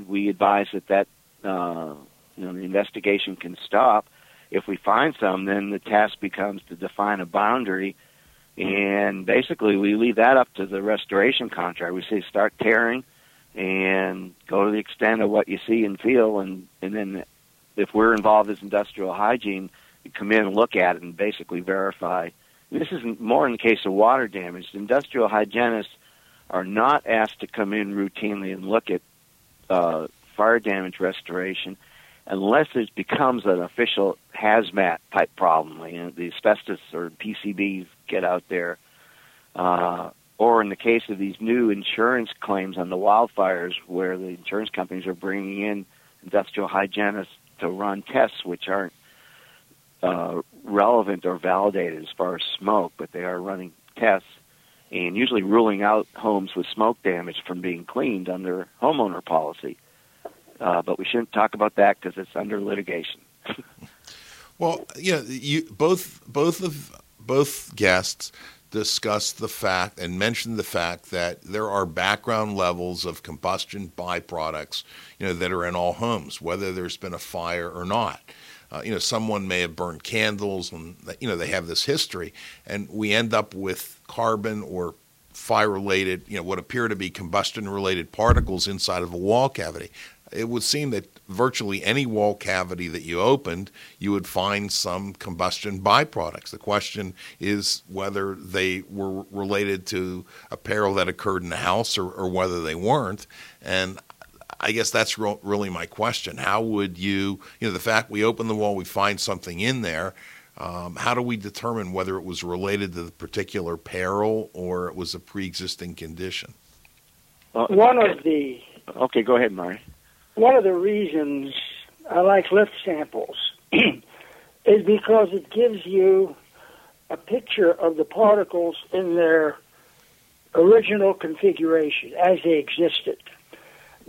we advise that that uh, you know the investigation can stop. If we find some, then the task becomes to define a boundary, and basically we leave that up to the restoration contractor. We say start tearing, and go to the extent of what you see and feel, and and then if we're involved as industrial hygiene, come in and look at it and basically verify. This is more in the case of water damage. Industrial hygienists are not asked to come in routinely and look at uh, fire damage restoration unless it becomes an official hazmat type problem. You know, the asbestos or PCBs get out there. Uh, or in the case of these new insurance claims on the wildfires, where the insurance companies are bringing in industrial hygienists to run tests which aren't uh, relevant or validated as far as smoke, but they are running tests and usually ruling out homes with smoke damage from being cleaned under homeowner policy. Uh, but we shouldn't talk about that because it's under litigation. Well, yeah, you both both of both guests discussed the fact and mentioned the fact that there are background levels of combustion byproducts, you know, that are in all homes, whether there's been a fire or not. Uh, you know, someone may have burned candles, and you know they have this history, and we end up with carbon or fire-related, you know, what appear to be combustion-related particles inside of a wall cavity. It would seem that virtually any wall cavity that you opened, you would find some combustion byproducts. The question is whether they were related to a peril that occurred in the house or, or whether they weren't. And I guess that's re- really my question. How would you, you know, the fact we open the wall, we find something in there. Um, how do we determine whether it was related to the particular peril or it was a pre-existing condition? One of the Okay, go ahead, Mari. one of the reasons I like lift samples is because it gives you a picture of the particles in their original configuration as they existed.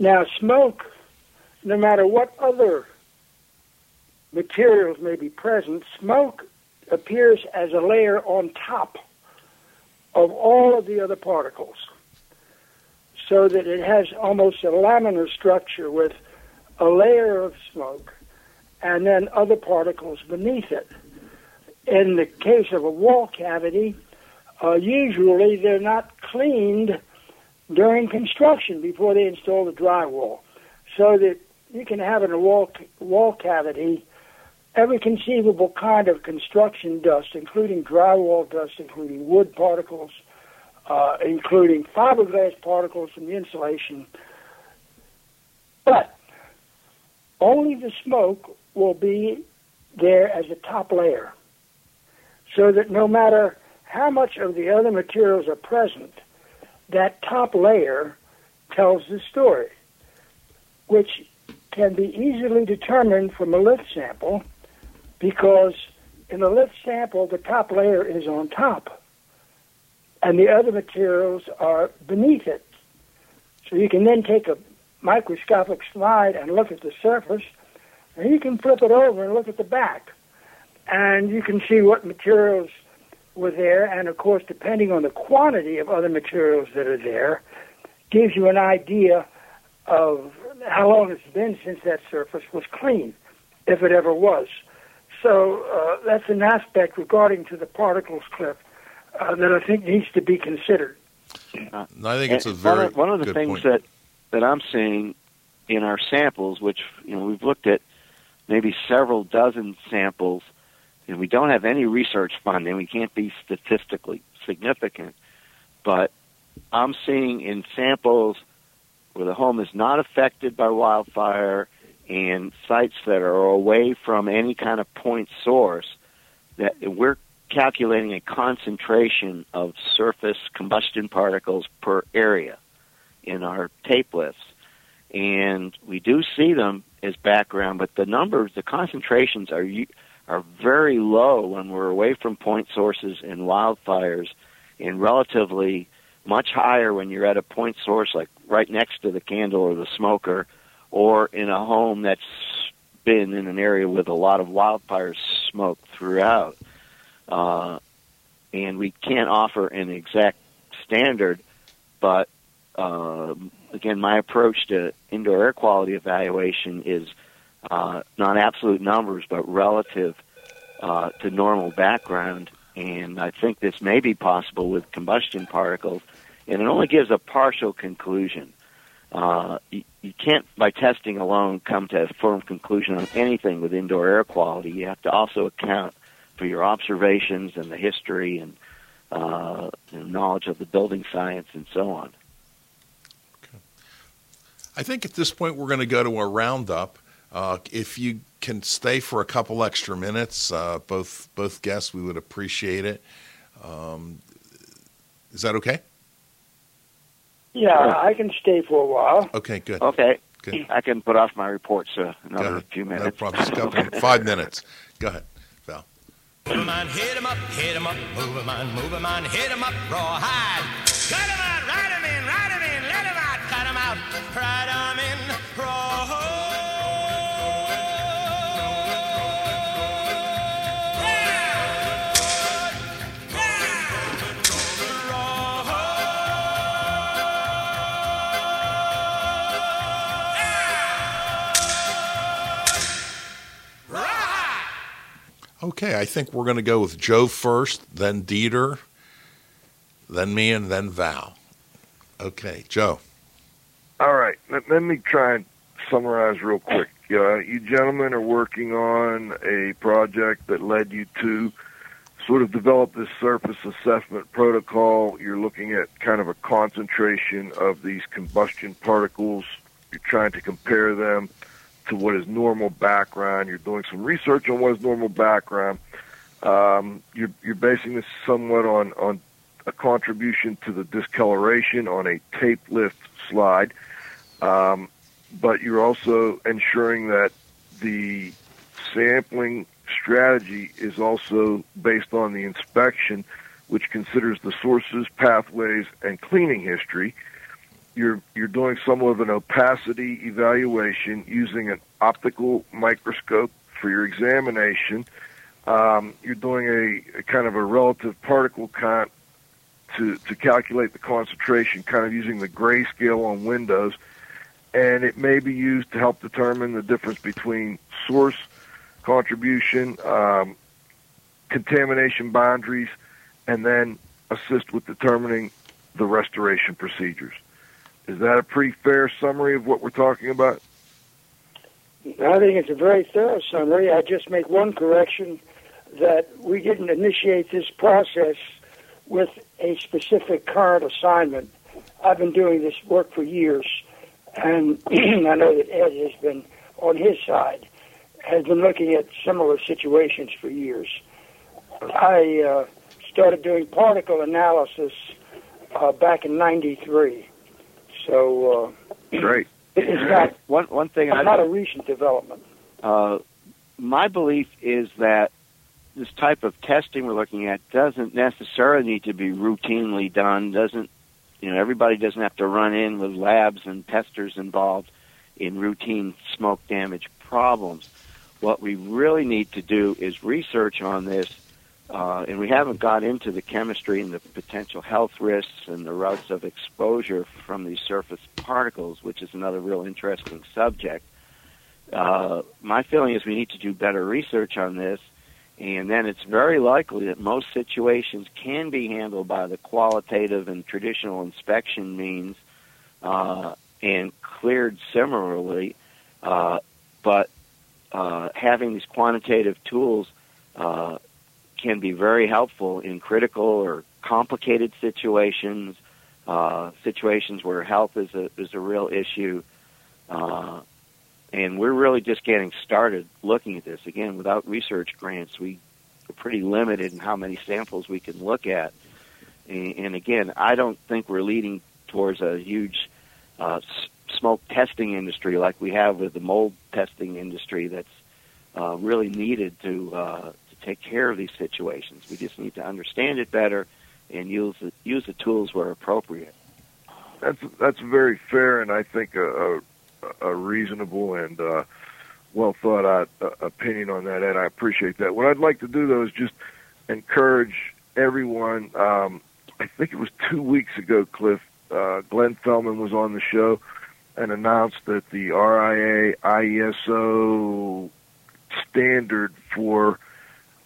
Now, smoke, no matter what other materials may be present, smoke appears as a layer on top of all of the other particles so that it has almost a laminar structure with a layer of smoke and then other particles beneath it. In the case of a wall cavity, uh, usually they're not cleaned during construction before they install the drywall, so that you can have in a wall wall cavity every conceivable kind of construction dust, including drywall dust, including wood particles, uh, including fiberglass particles from the insulation. But only the smoke will be there as a top layer, so that no matter how much of the other materials are present, that top layer tells the story, which can be easily determined from a lift sample because in the lift sample, the top layer is on top and the other materials are beneath it. So you can then take a microscopic slide and look at the surface, and you can flip it over and look at the back. And you can see what materials were there, and of course, depending on the quantity of other materials that are there, gives you an idea of how long it's been since that surface was clean, if it ever was. So uh, that's an aspect regarding to the particles cliff uh, that I think needs to be considered. I think it's a very one of, one of the good things point. that that I'm seeing in our samples, which you know we've looked at maybe several dozen samples, and we don't have any research funding. We can't be statistically significant, but I'm seeing in samples where the home is not affected by wildfire and sites that are away from any kind of point source that we're calculating a concentration of surface combustion particles per area in our tape lifts. And we do see them as background, but the numbers, the concentrations are are very low when we're away from point sources and wildfires, and relatively much higher when you're at a point source like right next to the candle or the smoker, or in a home that's been in an area with a lot of wildfire smoke throughout. Uh, and we can't offer an exact standard, but uh, again, my approach to indoor air quality evaluation is uh, not absolute numbers, but relative uh, to normal background. And I think this may be possible with combustion particles, and it only gives a partial conclusion. Uh, you, you can't, by testing alone, come to a firm conclusion on anything with indoor air quality. You have to also account for your observations and the history and uh, knowledge of the building science and so on. I think at this point we're going to go to a roundup. Uh, if you can stay for a couple extra minutes, uh, both both guests, we would appreciate it. Um, is that okay? Yeah, I can stay for a while. Okay, good. Okay, Good. I can put off my reports uh, another ahead. few No minutes. problem. Just a couple, five minutes. Go ahead, Val. Move 'em on, hit 'em up, hit 'em up, move 'em on, move 'em on, hit 'em up, rawhide. Cut 'em out, ride 'em in, ride 'em in, let 'em out, cut 'em out, ride 'em in, Okay, I think we're going to go with Joe first, then Dieter, then me, and then Val. Okay, Joe. All right, let, let me try and summarize real quick. Uh, you gentlemen are working on a project that led you to sort of develop this surface assessment protocol. You're looking at kind of a concentration of these combustion particles. You're trying to compare them to what is normal background. You're doing some research on what is normal background. Um, you're, you're basing this somewhat on, on a contribution to the discoloration on a tape lift slide. Um, but you're also ensuring that the sampling strategy is also based on the inspection, which considers the sources, pathways, and cleaning history. You're you're doing somewhat of an opacity evaluation using an optical microscope for your examination. Um, you're doing a, a kind of a relative particle count to to calculate the concentration, kind of using the grayscale on Windows and it may be used to help determine the difference between source contribution, um, contamination boundaries, and then assist with determining the restoration procedures. Is that a pretty fair summary of what we're talking about? I think it's a very thorough summary. I just make one correction that we didn't initiate this process with a specific current assignment. I've been doing this work for years, and I know that Ed has been on his side, has been looking at similar situations for years. I uh, started doing particle analysis uh, back in '93, so uh, Great. it's not One one thing I not a recent development. uh, my belief is that this type of testing we're looking at doesn't necessarily need to be routinely done. Doesn't you know? Everybody doesn't have to run in with labs and testers involved in routine smoke damage problems. What we really need to do is research on this, uh, and we haven't got into the chemistry and the potential health risks and the routes of exposure from these surface particles, which is another real interesting subject. Uh, my feeling is we need to do better research on this, and then it's very likely that most situations can be handled by the qualitative and traditional inspection means uh, and cleared similarly. Uh, but uh, having these quantitative tools uh, can be very helpful in critical or complicated situations, uh, situations where health is a is a real issue. Uh, and we're really just getting started looking at this. Again, without research grants, we are pretty limited in how many samples we can look at. And, and again, I don't think we're leading towards a huge uh, smoke testing industry like we have with the mold testing industry that's uh, really needed to uh, take care of these situations. We just need to understand it better and use the, use the tools where appropriate. That's that's very fair, and I think a, a, a reasonable and uh, well thought out uh, opinion on that, and I appreciate that. What I'd like to do though is just encourage everyone. Um, I think it was two weeks ago, Cliff. Uh, Glenn Fellman was on the show and announced that the RIA IESO standard for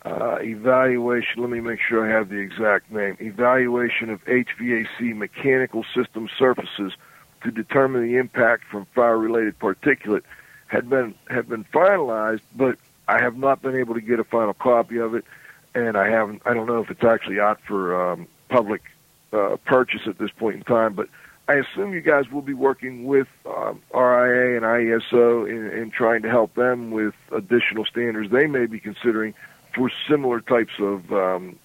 uh, evaluation. Let me make sure I have the exact name. Evaluation of HVAC mechanical system surfaces to determine the impact from fire-related particulate had been had been finalized, but I have not been able to get a final copy of it, and I haven't. I don't know if it's actually out for um, public uh, purchase at this point in time, but. I assume you guys will be working with um, RIA and IESO in, in trying to help them with additional standards they may be considering for similar types of um,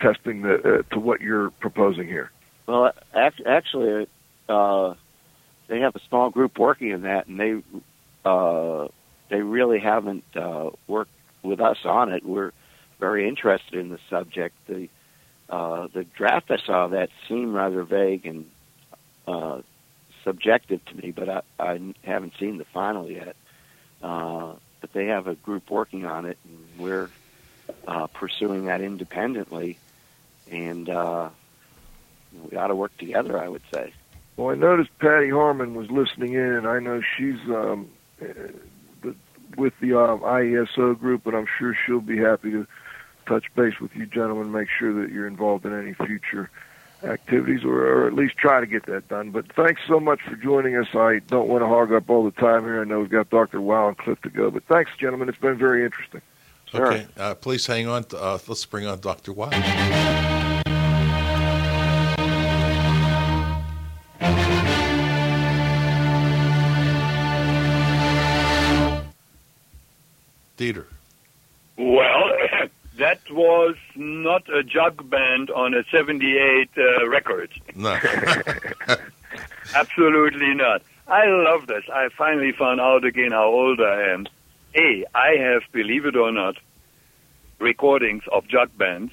testing that, uh, to what you're proposing here. Well, act- actually, uh, they have a small group working in that, and they uh, they really haven't uh, worked with us on it. We're very interested in the subject. The uh, the draft I saw that seemed rather vague and uh, subjective to me, but I, I haven't seen the final yet. But they have a group working on it, and we're uh, pursuing that independently. And uh, we ought to work together, I would say. Well, I noticed Patty Harmon was listening in, I know she's um, with the um, IESO group, and I'm sure she'll be happy to touch base with you gentlemen, make sure that you're involved in any future activities, or, or at least try to get that done. But thanks so much for joining us. I don't want to hog up all the time here. I know we've got Dr. Wow and Cliff to go, but thanks, gentlemen. It's been very interesting. Sure. Okay, uh, please hang on. To, uh, let's bring on Dr. Wild. Dieter. Well, that was not a jug band on a 78 uh, record. No. Absolutely not. I love this. I finally found out again how old I am. A, I have, believe it or not, recordings of jug bands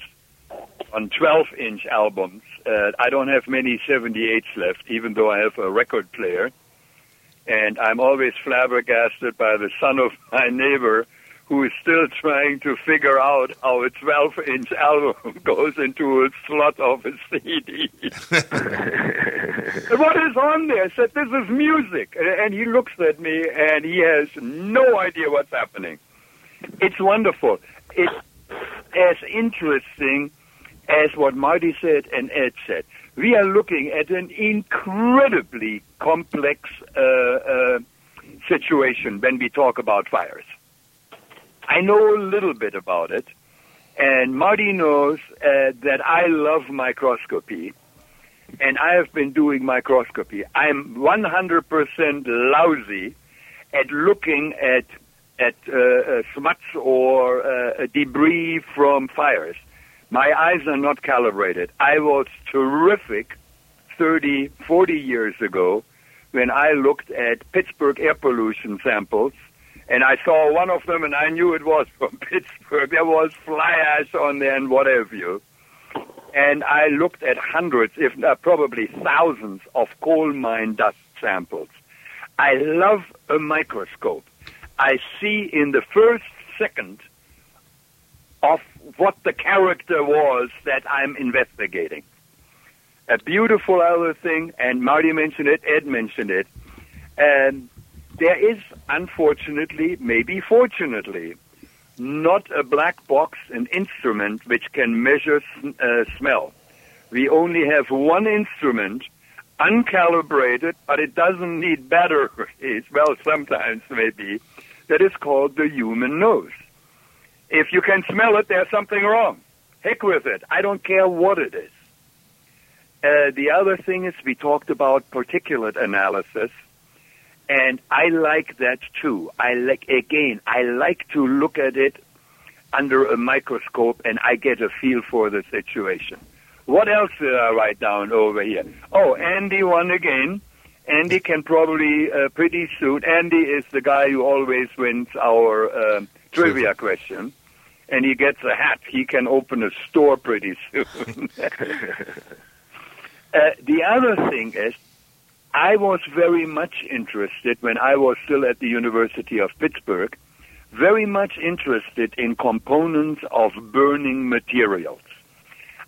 on 12 inch albums. Uh, I don't have many 78s left, even though I have a record player. And I'm always flabbergasted by the son of my neighbor who is still trying to figure out how a 12 inch album goes into a slot of a CD. What is on there? I said, This is music. And- And he looks at me and he has no idea what's happening. It's wonderful. It's as interesting as what Marty said and Ed said. We are looking at an incredibly complex uh, uh, situation when we talk about fires. I know a little bit about it, and Marty knows uh, that I love microscopy, and I have been doing microscopy. I'm 100% lousy at looking at at uh, uh, smuts or uh, debris from fires. My eyes are not calibrated. I was terrific 30, 40 years ago when I looked at Pittsburgh air pollution samples and I saw one of them and I knew it was from Pittsburgh. There was fly ash on there and what have you. And I looked at hundreds, if not probably thousands, of coal mine dust samples. I love a microscope. I see in the first second of what the character was that I'm investigating. A beautiful other thing, and Marty mentioned it, Ed mentioned it, and there is, unfortunately, maybe fortunately, not a black box, an instrument which can measure uh, smell. We only have one instrument, uncalibrated, but it doesn't need batteries. Well, sometimes maybe. That is called the human nose. If you can smell it, there's something wrong. Heck with it. I don't care what it is. Uh, the other thing is we talked about particulate analysis, and I like that too. I like again. I like to look at it under a microscope, and I get a feel for the situation. What else did I write down over here? Oh, Andy won again. Andy can probably uh, pretty soon. Andy is the guy who always wins our uh, trivia question, and he gets a hat. He can open a store pretty soon. uh, the other thing is, I was very much interested when I was still at the University of Pittsburgh, very much interested in components of burning materials.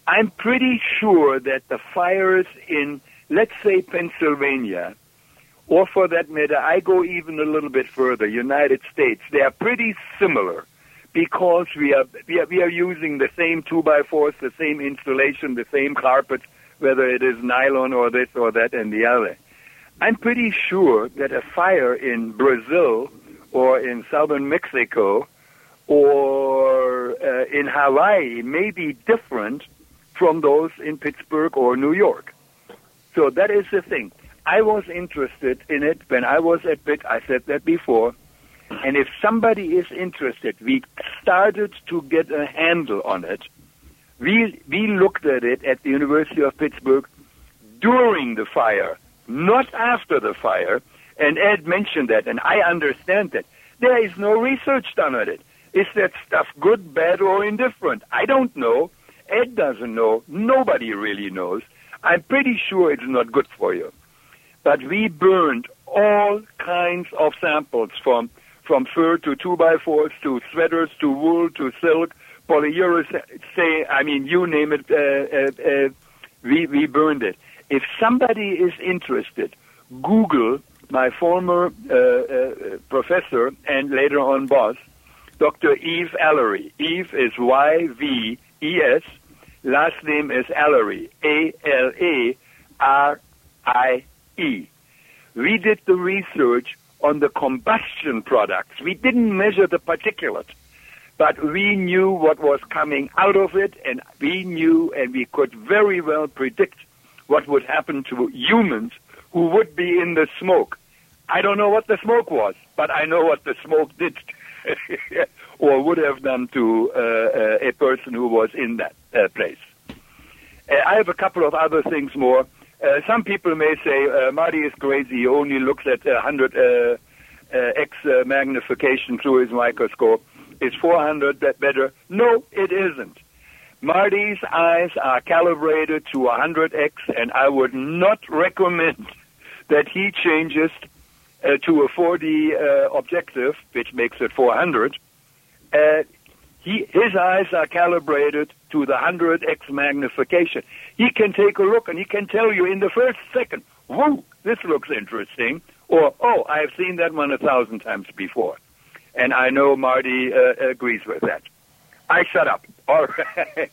I'm pretty sure that the fires in let's say Pennsylvania, or for that matter, I go even a little bit further, United States, they are pretty similar because we are, we are, we are using the same two by fours, the same installation, the same carpet, whether it is nylon or this or that and the other. I'm pretty sure that a fire in Brazil or in southern Mexico or uh, in Hawaii may be different from those in Pittsburgh or New York. So that is the thing. I was interested in it when I was at BIT. I said that before. And if somebody is interested, we started to get a handle on it. We, we looked at it at the University of Pittsburgh during the fire, not after the fire. And Ed mentioned that, and I understand that. There is no research done on it. Is that stuff good, bad, or indifferent? I don't know. Ed doesn't know. Nobody really knows. I'm pretty sure it's not good for you. But we burned all kinds of samples from from fur to two by fours to sweaters to wool to silk, polyurethane. Say, I mean, you name it. Uh, uh, uh, we we burned it. If somebody is interested, Google my former uh, uh, professor and later on boss, Dr. Yves Alarie. Yves is Y V E S Last name is Alarie, A-L-A-R-I-E. We did the research on the combustion products. We didn't measure the particulate, but we knew what was coming out of it, and we knew and we could very well predict what would happen to humans who would be in the smoke. I don't know what the smoke was, but I know what the smoke did or would have done to uh, uh, a person who was in that place. Uh, I have a couple of other things more. Uh, some people may say uh, Marty is crazy. He only looks at 100 x magnification through his microscope. Is 400 better? No, it isn't. Marty's eyes are calibrated to 100x, and I would not recommend that he changes uh, to a 4D uh, objective, which makes it 400. Uh, he, his eyes are calibrated to the 100x magnification. He can take a look and he can tell you in the first second, whoa, this looks interesting, or, oh, I've seen that one a thousand times before. And I know Marty uh, agrees with that. I shut up. All right.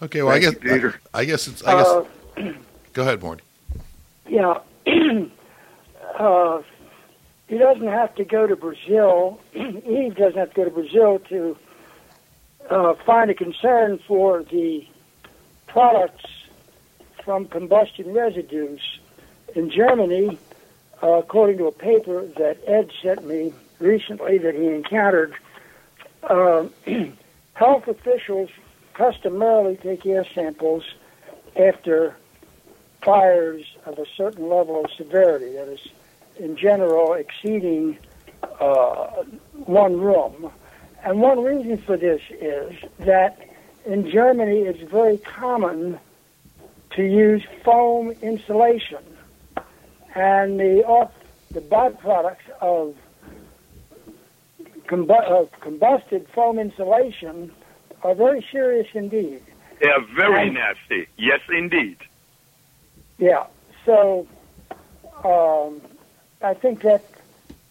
Okay, well, I guess, Peter. I, I guess it's, I guess, Uh, go ahead, Marty. yeah. uh, he doesn't have to go to Brazil. Eve doesn't have to go to Brazil to uh, find a concern for the products from combustion residues. In Germany, uh, according to a paper that Ed sent me recently that he encountered, uh, health officials customarily take air samples after fires of a certain level of severity, that is, in general, exceeding uh, one room. And one reason for this is that in Germany it's very common to use foam insulation. And the, off, the byproducts of, combu- of combusted foam insulation are very serious indeed. They are very And- nasty. Yes, indeed. Yeah. So um, I think that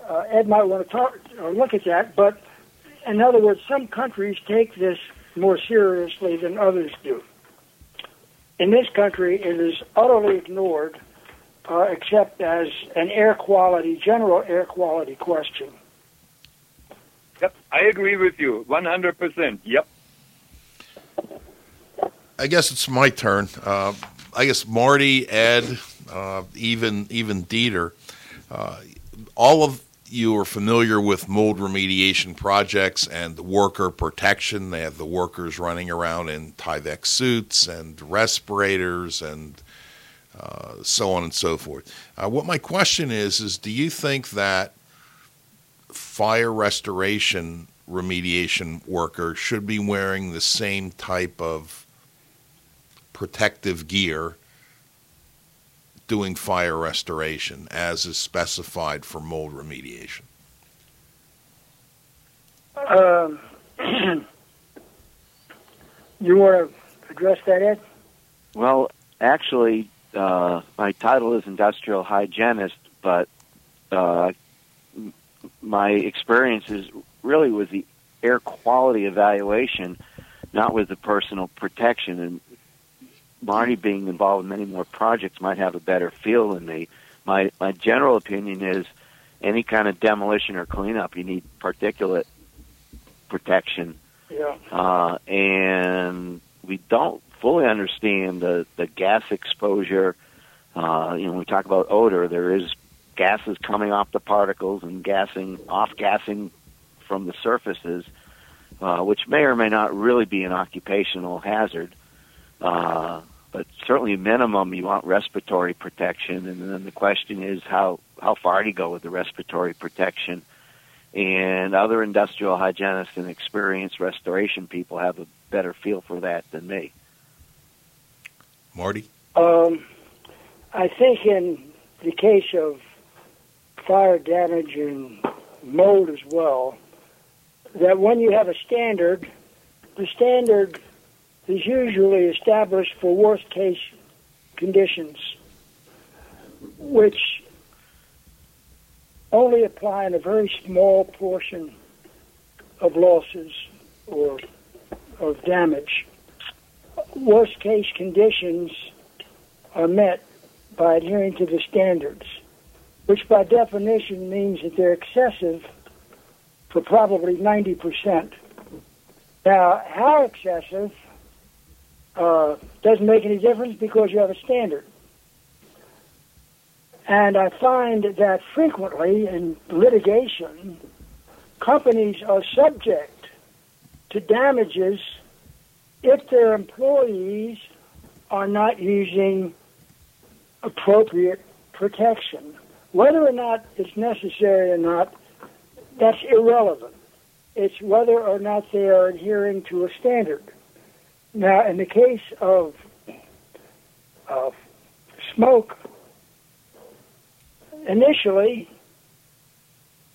uh, Ed might want to talk or look at that. But in other words, some countries take this more seriously than others do. In this country, it is utterly ignored, uh, except as an air quality, general air quality question. Yep, I agree with you. 100%. Yep. I guess it's my turn. Uh, I guess Marty, Ed, uh, even even Dieter, uh, all of you are familiar with mold remediation projects and worker protection. They have the workers running around in Tyvek suits and respirators and uh, so on and so forth. Uh, what my question is is, do you think that fire restoration remediation workers should be wearing the same type of protective gear doing fire restoration as is specified for mold remediation. Um, you want to address that, Ed? Well, actually, uh, my title is industrial hygienist, but uh, my experience is really with the air quality evaluation, not with the personal protection. And Marty, being involved in many more projects, might have a better feel than me. My my general opinion is, any kind of demolition or cleanup, you need particulate protection Yeah. uh, and we don't fully understand the, the gas exposure. Uh, you know, when we talk about odor, there is gases coming off the particles and gassing off gassing from the surfaces, uh, which may or may not really be an occupational hazard. Uh, but certainly, minimum, you want respiratory protection, and then the question is how how far do you go with the respiratory protection? and other industrial hygienists and experienced restoration people have a better feel for that than me. Marty? Um, I think in the case of fire damage and mold as well, that when you have a standard, the standard is usually established for worst case conditions, which only apply in a very small portion of losses or of damage. Worst case conditions are met by adhering to the standards, which by definition means that they're excessive for probably 90%. Now, how excessive uh, doesn't make any difference because you have a standard. And I find that frequently in litigation, companies are subject to damages if their employees are not using appropriate protection. Whether or not it's necessary or not, that's irrelevant. It's whether or not they are adhering to a standard. Now, in the case of, of smoke, initially,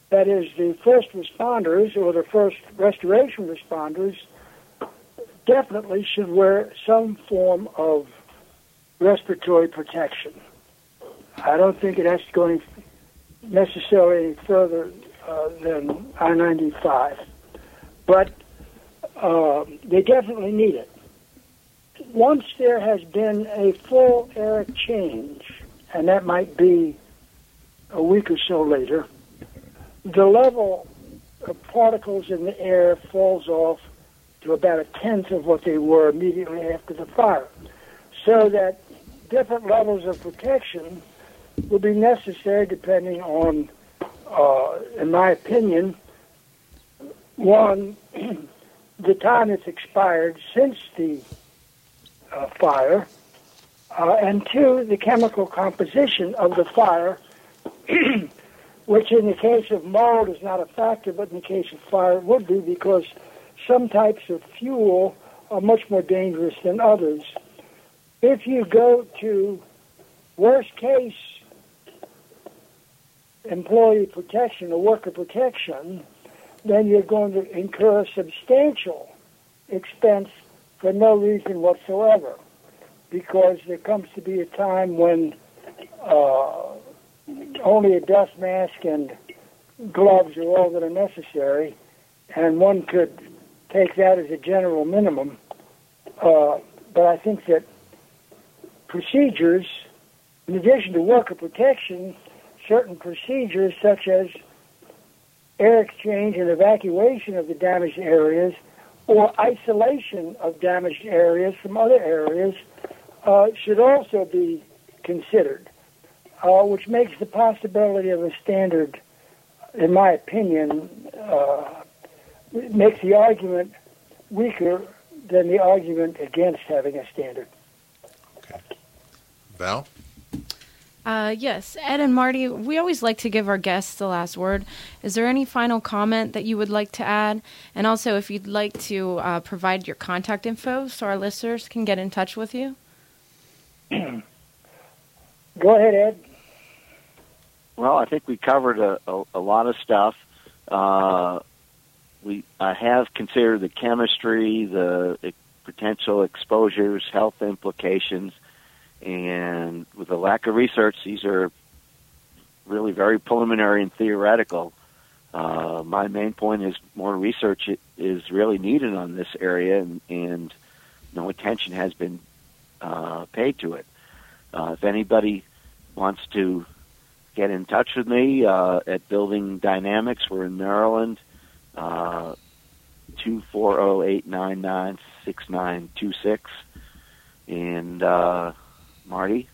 that is, the first responders or the first restoration responders definitely should wear some form of respiratory protection. I don't think it has to go any necessarily any further uh, than N95, but uh, they definitely need it. Once there has been a full air change, and that might be a week or so later, the level of particles in the air falls off to about a tenth of what they were immediately after the fire. So that different levels of protection will be necessary depending on, uh, in my opinion, one, the time it's expired since the uh, fire, uh, and two, the chemical composition of the fire, which in the case of mold is not a factor, but in the case of fire it would be because some types of fuel are much more dangerous than others. If you go to worst case employee protection or worker protection, then you're going to incur substantial expense for no reason whatsoever because there comes to be a time when uh, only a dust mask and gloves are all that are necessary, and one could take that as a general minimum. Uh, but I think that procedures, in addition to worker protection, certain procedures such as air exchange and evacuation of the damaged areas or isolation of damaged areas from other areas uh, should also be considered, uh, which makes the possibility of a standard, in my opinion, uh, makes the argument weaker than the argument against having a standard. Okay. Val? Uh, yes, Ed and Marty, we always like to give our guests the last word. Is there any final comment that you would like to add? And also, if you'd like to uh, provide your contact info so our listeners can get in touch with you. Go ahead, Ed. Well, I think we covered a, a, a lot of stuff. Uh, we I have considered the chemistry, the e- potential exposures, health implications, and with the lack of research, these are really very preliminary and theoretical. Uh, my main point is more research is really needed on this area, and, and no attention has been uh, paid to it. Uh, if anybody wants to get in touch with me uh, at Building Dynamics, we're in Maryland, uh, two four zero eight nine nine six nine two six, and uh, Marty.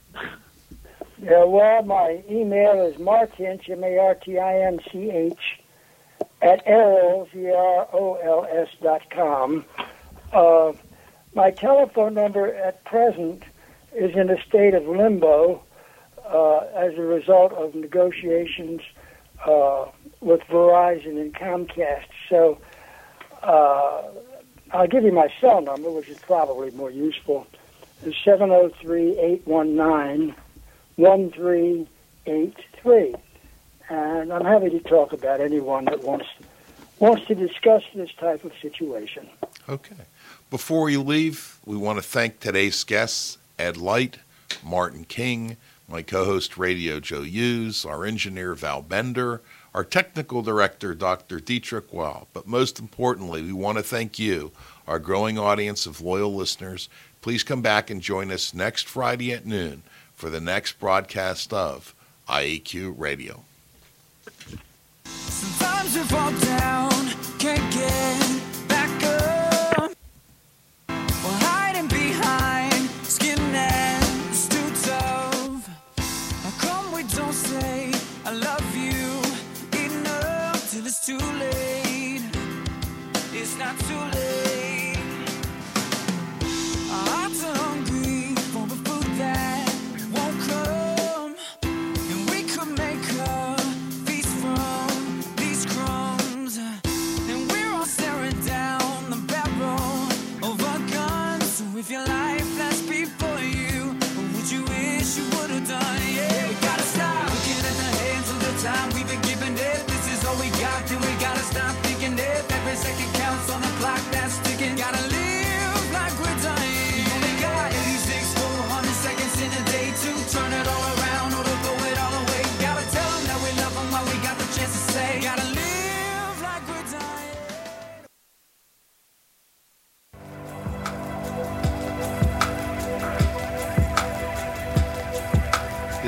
Yeah, well, my email is martinch, M-A-R-T-I-N-C-H, at erols, E-R-O-L-S dot com. Uh, my telephone number at present is in a state of limbo uh, as a result of negotiations uh, with Verizon and Comcast. So uh, I'll give you my cell number, which is probably more useful. It's 703-819 1383. And I'm happy to talk about anyone that wants wants to discuss this type of situation. Okay. Before we leave, we want to thank today's guests Ed Light, Martin King, my co host Radio Joe Hughes, our engineer Val Bender, our technical director Dr. Dietrich Well. But most importantly, we want to thank you, our growing audience of loyal listeners. Please come back and join us next Friday at noon for the next broadcast of IAQ Radio. Sometimes you fall down, can't get back up. Hiding behind skin. How come we don't say I love you enough till it's too late? It's not too late. If your life flashed before you, would you wish you would have done? Yeah, we gotta stop looking at the hands of the time we've been given it. This is all we got, then we gotta stop thinking it. Every second counts on the clock that's ticking. Gotta live